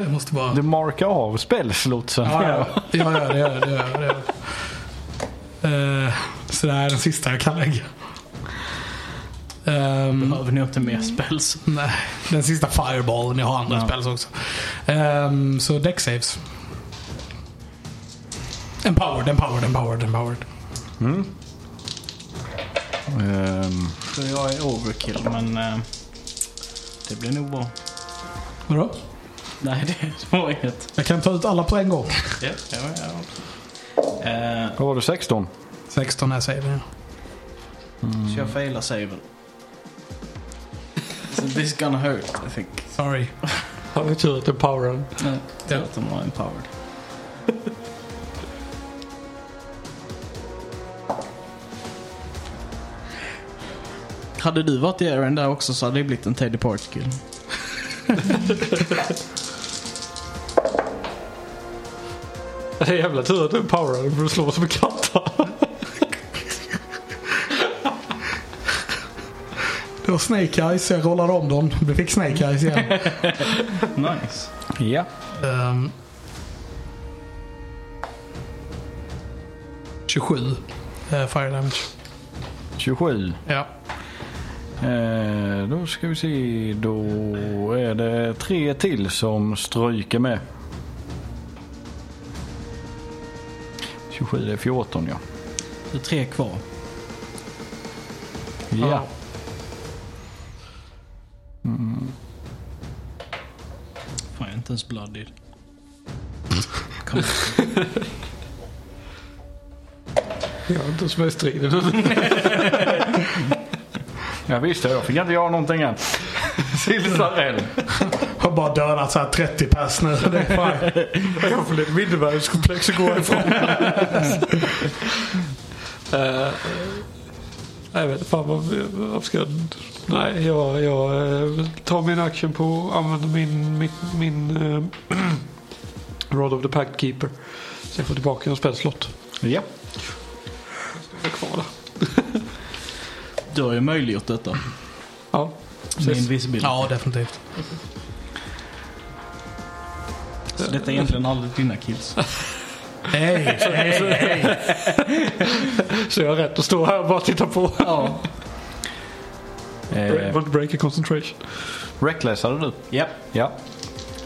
Jag måste bara... Du markar av spelslotsen. Ja, ja, ja, ja, det gör jag. Det gör jag, det gör jag. Eh, så det här är den sista jag kan lägga. Ehm, Behöver ni inte mer spells? nej, den sista fireballen. Jag har andra Ja. spells också. Um, så deck saves. Empowered, empowered, empowered, empowered. Ehm, Så jag är overkill, men eh, det blir nog bra. Vadå? Nej, det var inget. Jag kan ta ut alla på en gång. Ja, ja, ja. Eh, vad var det? 16? 16 är saven. Så jag failar saven. So this gonna hurt, I think. Sorry. Har vi tur att det är powern. Nej, Ja. att de var empowered. Hade du varit i Aaron där också så hade det blivit en Teddy Park-kill. Det är jävla tur att du är powern för du slår som en katta. Det var Snake Eyes. Jag rollade om dem. Vi fick Snake Eyes igen. Nice. Ja. Ehm. 27 eh, fire damage. 27. Ja. Eh, då ska vi se. Då är det tre till som stryker med. 27 det är 14 ja. Det är tre kvar. Ja. Fan, jag är inte ens bloodied. Kom. Jag är inte med i striden. Jag visste, jag fick inte göra någonting än. Silsarell. Har bara dödat så här 30 pers nu. Det är fine. jag får lite mindervärdeskomplex och gå ifrån. uh, jag vet inte fan vad, vad ska jag... Nej, jag, jag eh, tar min action på att använda min, min, min uh, Rod of the Pact Keeper. Så jag får tillbaka en spelslott. Ja. Jag kvar där. Du har ju möjliggjort detta. Ja, Med precis. invisibility. Ja, definitivt. Så detta är egentligen aldrig dina kills. Hej, hej, hej. Så jag har rätt att stå här och bara titta på. Ja. Eh, break a concentration. reckless hade du? Japp. Ja.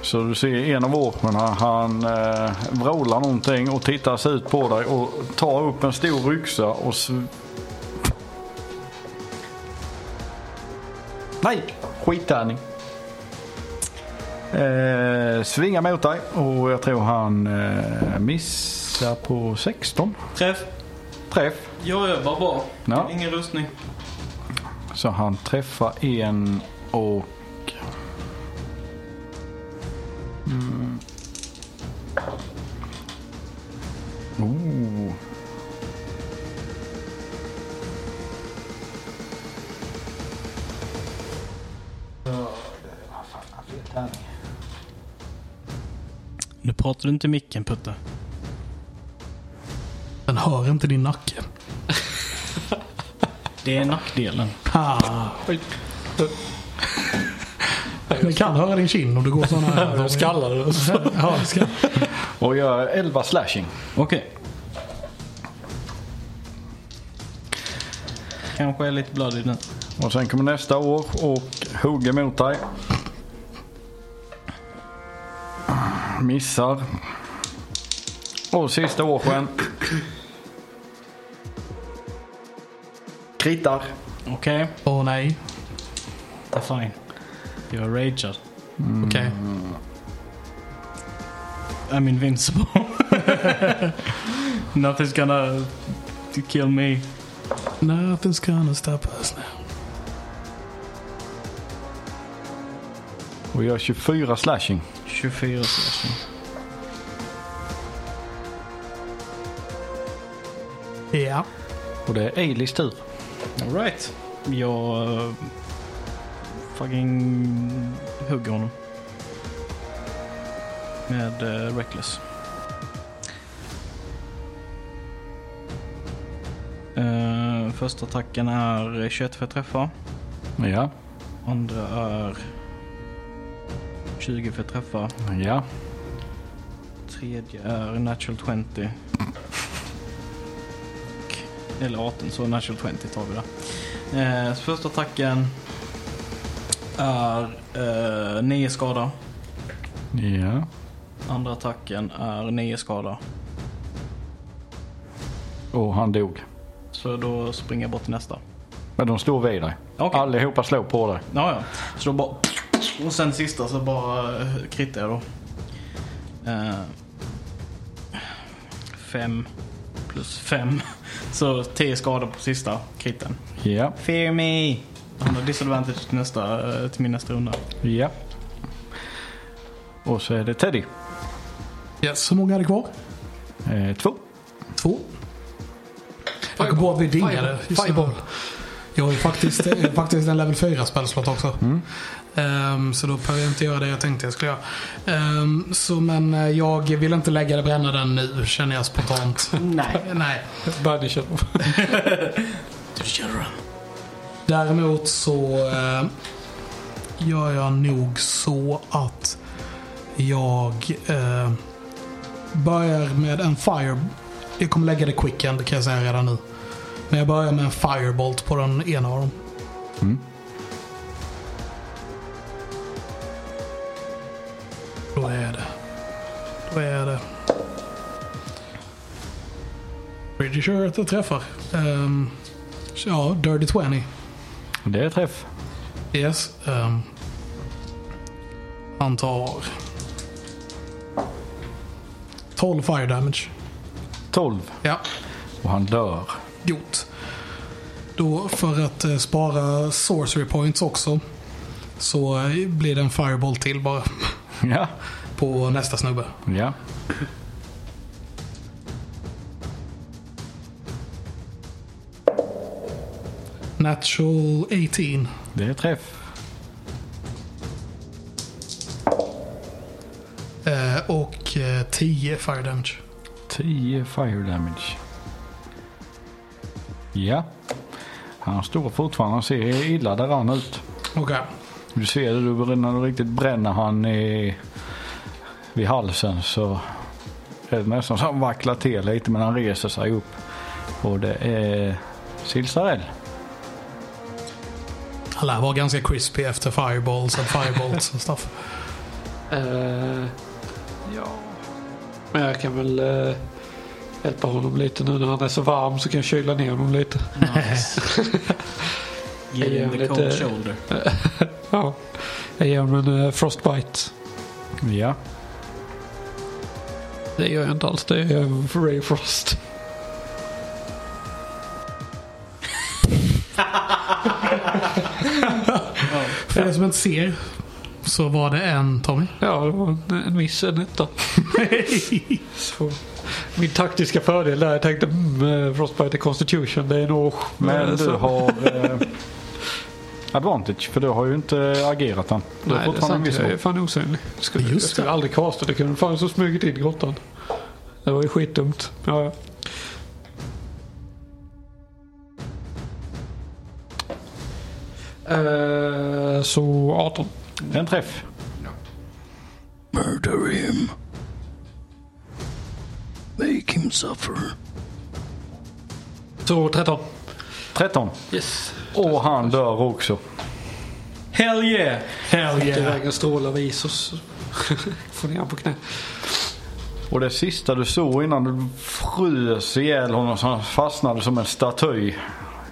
Så du ser en av åkern han eh, vrålar någonting och tittar sig ut på dig och tar upp en stor ryxa och Nej, skittärning. Eh, svingar mot dig och jag tror han eh, missar på 16. Träff. Träff. Jag övar bara. Ja. Ingen rustning. Så han träffar en och... Mm. Oh. Nu pratar du inte i micken Putte. Den hör inte din nacke. Det är nackdelen. Ah, den kan höra din kind om du går sådana här. Jag skallade. Ja, det ska. Och gör 11 slashing. Okej. Kanske är lite bloody nu. Och sen kommer nästa år och hugger mot dig. Missar. Och sista årsken. Kritar. Okej. Åh nej. Det är fine. Jag är ragead. Okej. I'm invincible. Nothing's gonna kill me. Nothing's gonna stop us now. Och gör 24 slashing. 24 slashing. Ja. Och det är Eilis tur. Alright. Jag uh, fucking hugger honom. Med uh, Reckless. Uh, första attacken är 21 för att träffa. Ja. Andra är 20 för att träffa. Ja. Tredje är natural 20. Och- Eller 18, så natural 20 tar vi där. Eh, första attacken är eh, 9 skada. Ja. Andra attacken är 9 skada. Och han dog. Så då springer jag bort till nästa. Men de står vid dig. Okej. Allihopa slår på dig. Ja, ja. Så då bara... Och sen sista så bara eh, krittar jag då. Eh, fem plus fem. Så 10 skador på sista kritten. Ja. Fear me! Han har disadvantage till, nästa, eh, till min nästa runda. Ja. Och så är det Teddy. Yes, hur många är det kvar? Eh, två. Två. Jag kom på att vi dingade. Fireball. Jag har ju faktiskt, faktiskt en level 4 spelslott också. Ehm, så då behöver jag inte göra det jag tänkte jag skulle göra. Ehm, så men eh, jag vill inte lägga det bränna den nu känner jag spontant. Nej. Nej. Badger. Däremot så eh, gör jag nog så att jag eh, börjar med en fire... Jag kommer lägga det quickend kan jag säga redan nu. Men jag börjar med en firebolt på den ena av dem. Mm. Då är det... Då är det... Pretty sure att det träffar. Så ja, Dirty 20. Det är träff. Yes. ehm, han tar 12 fire damage. 12. Ja. Och han dör. Gjort. Då för att eh, spara sorcery points också. Så eh, blir det en fireball till bara. Ja. På nästa snubbe. Ja. Natural 18. Det är träff. Eh, och eh, 10 fire damage. 10 fire damage. Ja. Han står fortfarande och ser illa däran ut. Okej. Du ser det, du, när du riktigt bränner han i, vid halsen så är det nästan så han vacklar till lite men han reser sig upp. Och det är Silsarell. Han lär vara ganska crispy efter fireballs och fireballs och stuff. Eh, ja. Men jag kan väl eh, hjälpa honom lite nu när han är så varm så kan jag kyla ner honom lite. Nice. Ge the lite- cold shoulder. Ja. Jag ger honom en eh, frostbite. Ja. Det gör jag inte alls. Det är Ray Frost. För er som inte ser så var det en Tommy. Ja, det var en, en miss, en etta. Min taktiska fördel där, jag tänkte mm, eh, Frostbite Constitution, det är nog... Men du har eh, advantage för du har ju inte agerat än. Du har Nej, det är sant. Jag är fan osynlig. Skulle, Just jag skulle det. aldrig kasta det. kunde fan så smugit in i grottan. Det var ju skitdumt. Ja, ja. Eh, så 18. En träff. Murder him. Make him suffer. Så 13. 13. Yes. Och han dör också. Hell yeah! Hell Yeah. yeah. Iväg en stråle av is och får ner på knä. Och det sista du såg innan du frös ihjäl honom så han fastnade som en staty.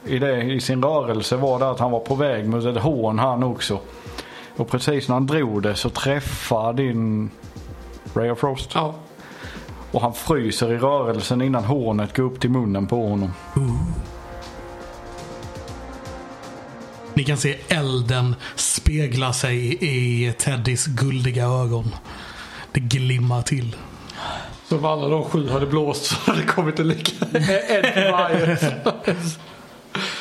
I, det, I sin rörelse var det att han var på väg mot ett hån han också. Och precis när han drog det så träffar din Ray of Frost. Ja. Och han fryser i rörelsen innan hånet går upp till munnen på honom. Ni kan se elden spegla sig i Teddys guldiga ögon. Det glimmar till. Så om alla de sju hade blåst så hade det kommit en lika. en för varje.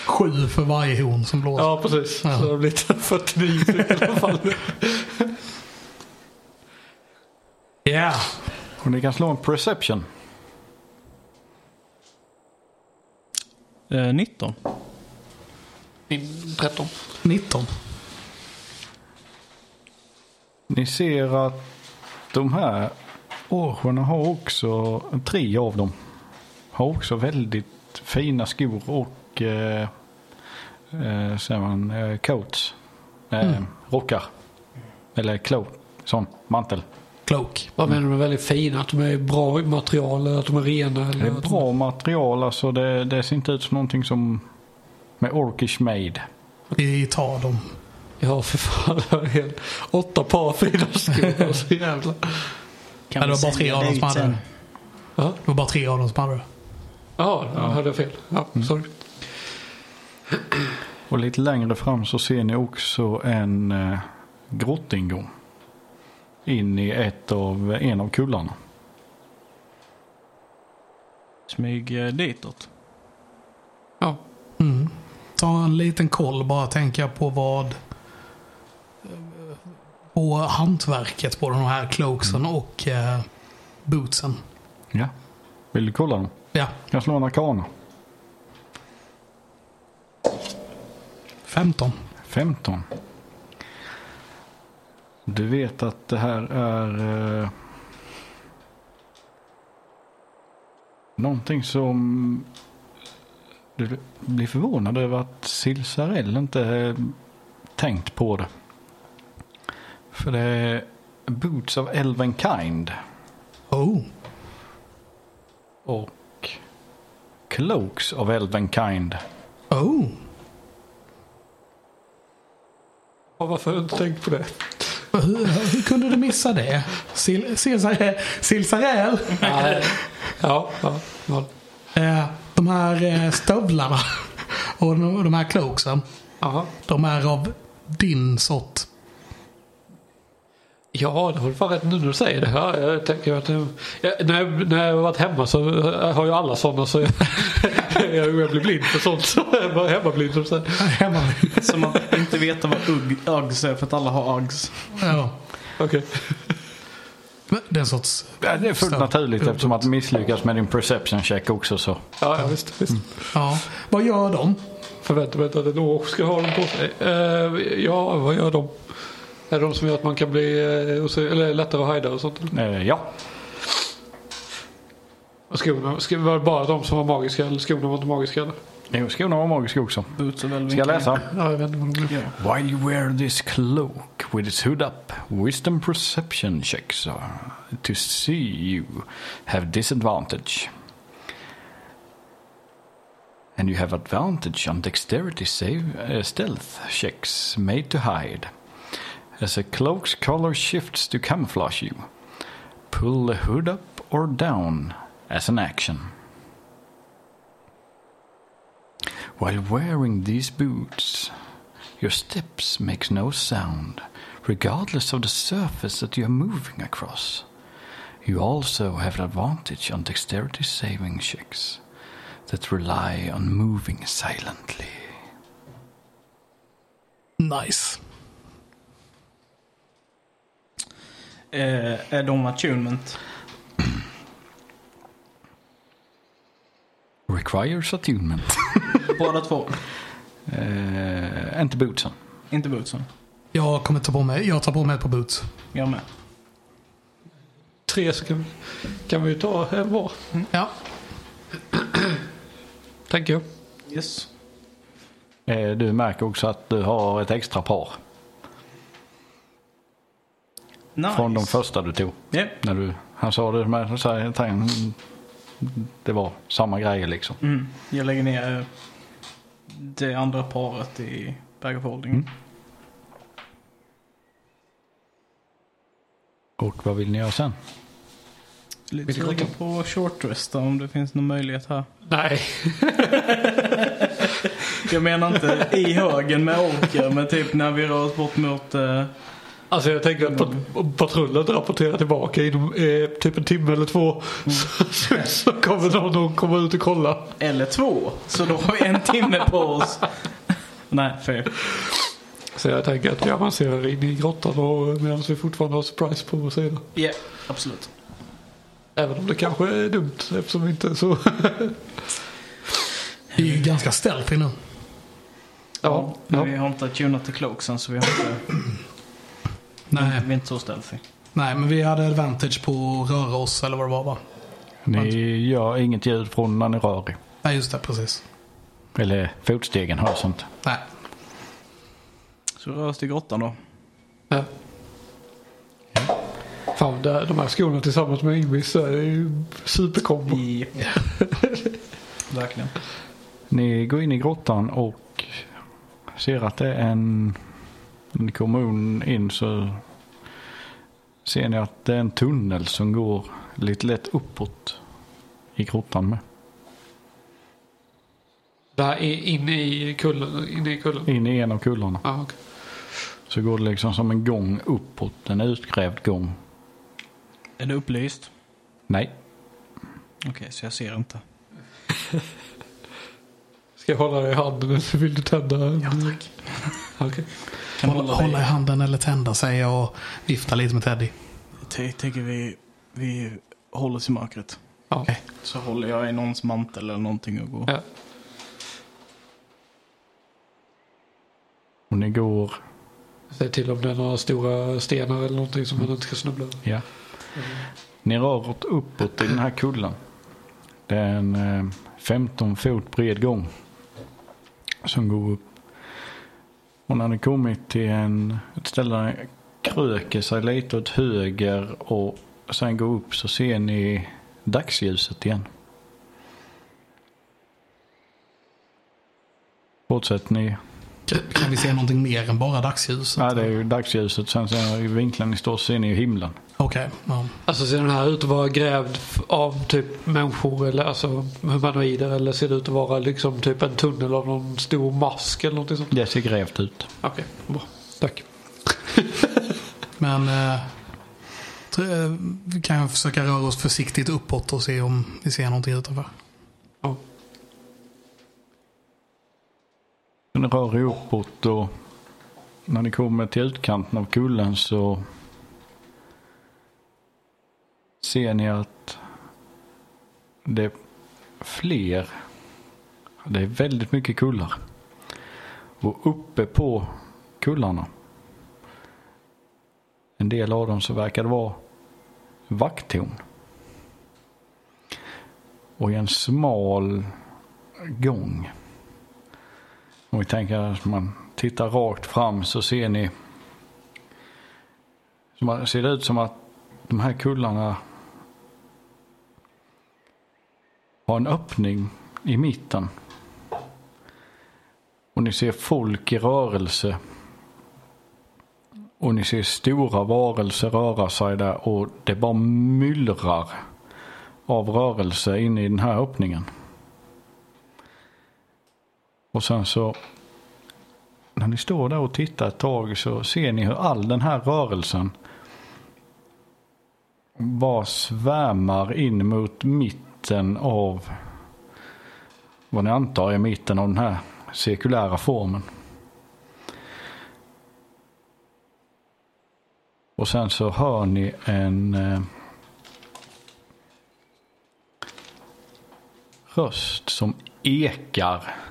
Sju för varje horn som blåser. Ja, precis. Ja. Så det har blivit 49 stycken i alla fall. Ja. Och ni kan slå en perception. Eh, 19. Min 13. 19. Ni ser att de här orcherna har också, tre av dem, har också väldigt fina skor och eh, eh, säger man, eh, coats. Eh, Rockar. Eller cloak, sån mantel. Cloak. Vad menar du med väldigt fina? Att de är bra material eller att de är rena? Eller Det är bra material, alltså det, det ser inte ut som någonting som med orkish made. Vi tar dem. Ja, för fan. Det är helt åtta par fina skor. Alltså, jävla. Ja, Kan det vi var bara tre av dem som hade det. Ja, Det var bara tre av dem som hade det. ja, då hade jag fel. Ja, sorry. Och lite längre fram så ser ni också en eh, grottingång. In i ett av, en av kullarna. Smyg eh, ditåt. Ja. Mm. Ta en liten koll bara tänka på vad på hantverket på de här cloaksen och eh, bootsen. Ja. Vill du kolla dem? Ja, Jag slår en arkana. 15. 15. Du vet att det här är eh, någonting som blir förvånad över att Silsarell inte tänkt på det. För det är Boots of Elvenkind Oh. och Cloaks of Elvenkind. Oh. Och varför har jag inte tänkt på det? Hur, hur kunde du missa det? Sil- Silsarell? Silsarell? Nej. Ja, ja. ja. Eh, här eh, stövlarna och de, här cloaksen. De är av din sort. Ja, det var fan rätt nu när du säger det. Ja, jag tänker att det, ja, när, jag, när jag har varit hemma så har jag alla sådana så jag, jag, jag blir blind för sånt. Så jag var hemmablind som säger. Hemma. Som att inte veta vad Ugg, Uggs är för att alla har Uggs. Ja. Okej. Men Det är en sorts... Ja, det är fullt Stöd. naturligt eftersom att misslyckas med din perception check också så. Ja, ja, visst. visst. Ja. Vad gör de? Förväntar mig inte att en ork ska ha dem på sig. Eh, ja, vad gör de? Är det de som gör att man kan bli osy- eller lättare att hajda och sånt? Eh, ja, Och skorna, var det bara de som var magiska eller skorna var inte magiska? Eller? Jo, skorna var magiska också. Boots och väl Ska jag läsa? Ja, jag vet inte vad de är. While you wear this cloak with its hood up, wisdom perception checks are to see you have disadvantage. And you have advantage on dexterity save uh, stealth checks made to hide. As a cloak's color shifts to camouflage you, pull the hood up or down as an action. While wearing these boots, your steps make no sound, regardless of the surface that you are moving across. You also have an advantage on dexterity saving checks that rely on moving silently. Nice. Eh, är de attunement? Requires attunement. Båda två. Eh, inte bootsen. Inte bootsen. Jag kommer ta på mig, jag tar på mig ett par boots. Jag med. Tre så kan, kan vi ta en var. Ja. Tänker jag. Yes. Eh, du märker också att du har ett extra par Nice. från de första du tog. Ja. När du, han sa det med så här, mm, det var samma grejer liksom. Mm. Jag lägger ner eh, det andra paret i bag of holding. Mm. Och vad vill ni göra sen? Lite sugen på short rest då, om det finns någon möjlighet här. Nej. Jag menar inte i högen med orker, men typ när vi rör oss bort mot... Eh, Alltså jag tänker att patrullen rapporterar tillbaka inom eh, typ en timme eller två. Så, så, så kommer någon att komma ut och kolla. eller två. Så då har vi en timme på oss. Nej, fel. Så jag tänker att vi avancerar in i grottan och medan vi fortfarande har surprise på vår sida. Ja, absolut. Även om det kanske är dumt eftersom vi inte är så... Vi är ju ganska stealthy nu. ja, Men ja. vi har inte tunat till cloaksen så vi, har inte, Nej, vi är inte så stealthy. nej, men vi hade advantage på att röra oss eller vad det var va? Ni gör inget ljud från när ni rör er. Nej, just det, precis. Eller fotstegen hörs inte. Nej. Så rör oss till grottan då. ja. Fan, det, de här skorna tillsammans med Ingvis är ju superkombo. I... Verkligen. Ni går in i grottan och ser att det är en... När ni kommer in så ser ni att det är en tunnel som går lite lätt uppåt i grottan med. Det här är inne i kullen. Inne i kullen. In i en av kullarna Ja, okej. så går det liksom som en gång uppåt. En utgrävd gång. Är det upplyst? Nej. Okej, så jag ser inte. Ska jag hålla dig i handen eller vill du tända? Ja, tack. Okej. Kan Hålla, hålla, hålla i handen eller tända jag och vifta lite med Teddy. Jag tänker vi, vi håller oss i mörkret. Ja. Okej. Så håller jag i någons mantel eller någonting och går. Ja. Och ni går... Säg till om det är några stora stenar eller någonting som man inte ska snubbla över. Ja. Ni rör åt uppåt i den här kullen. Det är en eh, 15 fot bred gång. Som går upp. Hon när ni kommit till en, ett ställe där den kröker sig lite åt höger och sen går upp så ser ni dagsljuset igen. Fortsätter ni kan vi se någonting mer än bara dagsljuset? Ja, det är ju dagsljuset. Sen ser i vinkeln ni står så ser ni ju himlen. Okej. ja. Alltså ser den här ut att vara grävd av typ människor eller alltså humanoider eller ser det ut att vara liksom typ en tunnel av någon stor mask eller någonting sånt? Det ser grävt ut. Okej, bra. Tack. Men eh, jag, vi kan försöka röra oss försiktigt uppåt och se om vi ser någonting utanför. Ja. Den rör er uppåt och när ni kommer till utkanten av kullen så ser ni att det är fler. Det är väldigt mycket kullar. Och uppe på kullarna. En del av dem så verkar det vara vakttorn. Och i en smal gång om vi tänker att man tittar rakt fram så ser ni. Så ser det ut som att de här kullarna har en öppning i mitten. Och ni ser folk i rörelse. Och ni ser stora varelser röra sig där och det bara myllrar av rörelse inne i den här öppningen. Och sen så när ni står där och tittar ett tag så ser ni hur all den här rörelsen bara svärmar in mot mitten av vad ni antar är mitten av den här cirkulära formen. Och sen så hör ni en eh, röst som ekar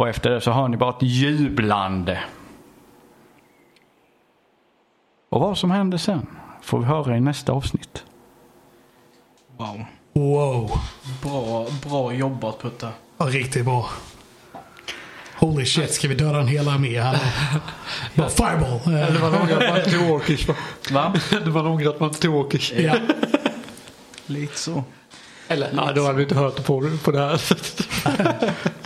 Och efter det så hör ni bara ett jublande. Och vad som händer sen får vi höra i nästa avsnitt. Wow. Wow. Bra, bra jobbat Putte. Ja, riktigt bra. Holy shit, ska vi döda en hel armé här nu? Bara fireball. Det var nog att man inte tog åkers va? Va? Det var nog att man inte tog åkers. Ja. Lite så. Eller nej, då hade vi inte hört på, på det här sättet.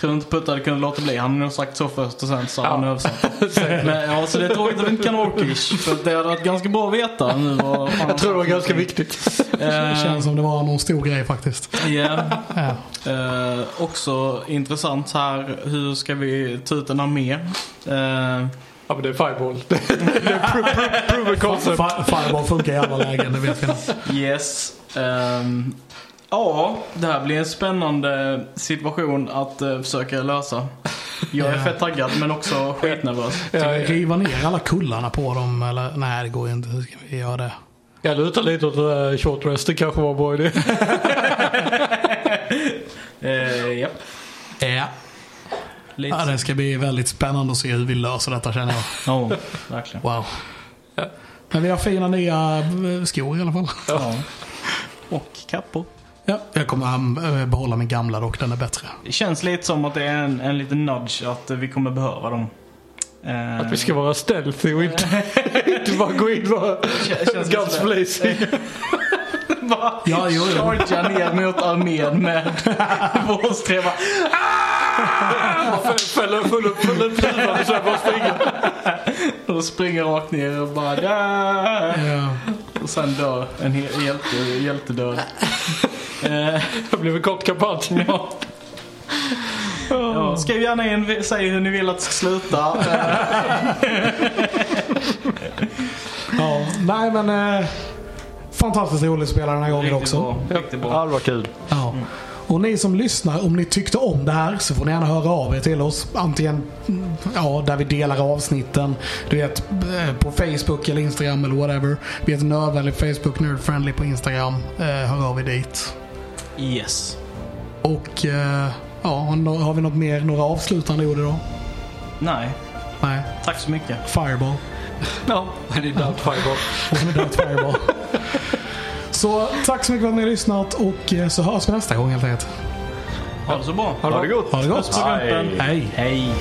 Tror inte Putte hade kunnat låta bli. Han hade nog sagt så först och sen så hade Ja. han översatt. Men ja, så det är tråkigt att vi inte kan Orkish. För det hade varit ganska bra att veta nu vad Jag tror det var ganska viktigt. Det Eh, känns som det var någon stor grej faktiskt. Ja. Ja. Eh, också intressant här. Hur ska vi ta ut en armé? Eh, Ja men det är fireball. Det är pro- pro- proven concept. Fi- Fireball funkar i alla lägen, det vet vi. yes. Ehm, ja, det här blir en spännande situation att eh, försöka lösa. Jag är Ja. fett taggad men också skitnervös. Ska vi riva ner alla kullarna på dem eller? Nej, det går ju inte. Hur ska vi göra det? Jag lutar lite åt uh, short rest. Det kanske var en bra idé. Eh, ja. Ja. Lite. ja. Det ska bli väldigt spännande att se hur vi löser detta känner jag. Ja, verkligen. Wow. Men vi har fina nya eh, skor i alla fall. Ja. Och kappor. Ja, jag kommer eh, behålla min gamla dock, den är bättre. Det känns lite som att det är en, en liten nudge att eh, vi kommer behöva dem. Eh, Att vi ska vara stealthy och inte, inte bara gå in och bara guns blazing. bara Ja, jo, jo. chargea ner mot armén med vår streva. Fälla full upp, huvan och sen bara springa. Och springer rakt ner och bara "Ja!" Och sen dör en hjälte, hjältedöd. Eh, Det blev en kort kampanj. ja. Ja, skriv gärna in, säg hur ni vill att det ska sluta. Eh, ja. Nej, men eh, fantastiskt roligt att spela den här gången riktigt också. bra, riktigt bra. Ja, det var kul. Ja. Och ni som lyssnar, om ni tyckte om det här så får ni gärna höra av er till oss. Antingen ja, där vi delar avsnitten. Du vet, eh, på Facebook eller Instagram eller whatever. Vi heter Nördvänlig Facebook, Nerdfriendly på Instagram. Eh, hör av er dit. Yes. Och eh, ja, har vi något mer, några avslutande ord idag? Nej, Nej. tack så mycket. Fireball. Ja, det är Doubt Fireball. Dött Fireball. Så tack så mycket för att ni har lyssnat och eh, så hörs vi nästa gång helt enkelt. Ha det så bra. Ha det Ha det bra. gott. Ha det gott. Hej. Hej. Hej.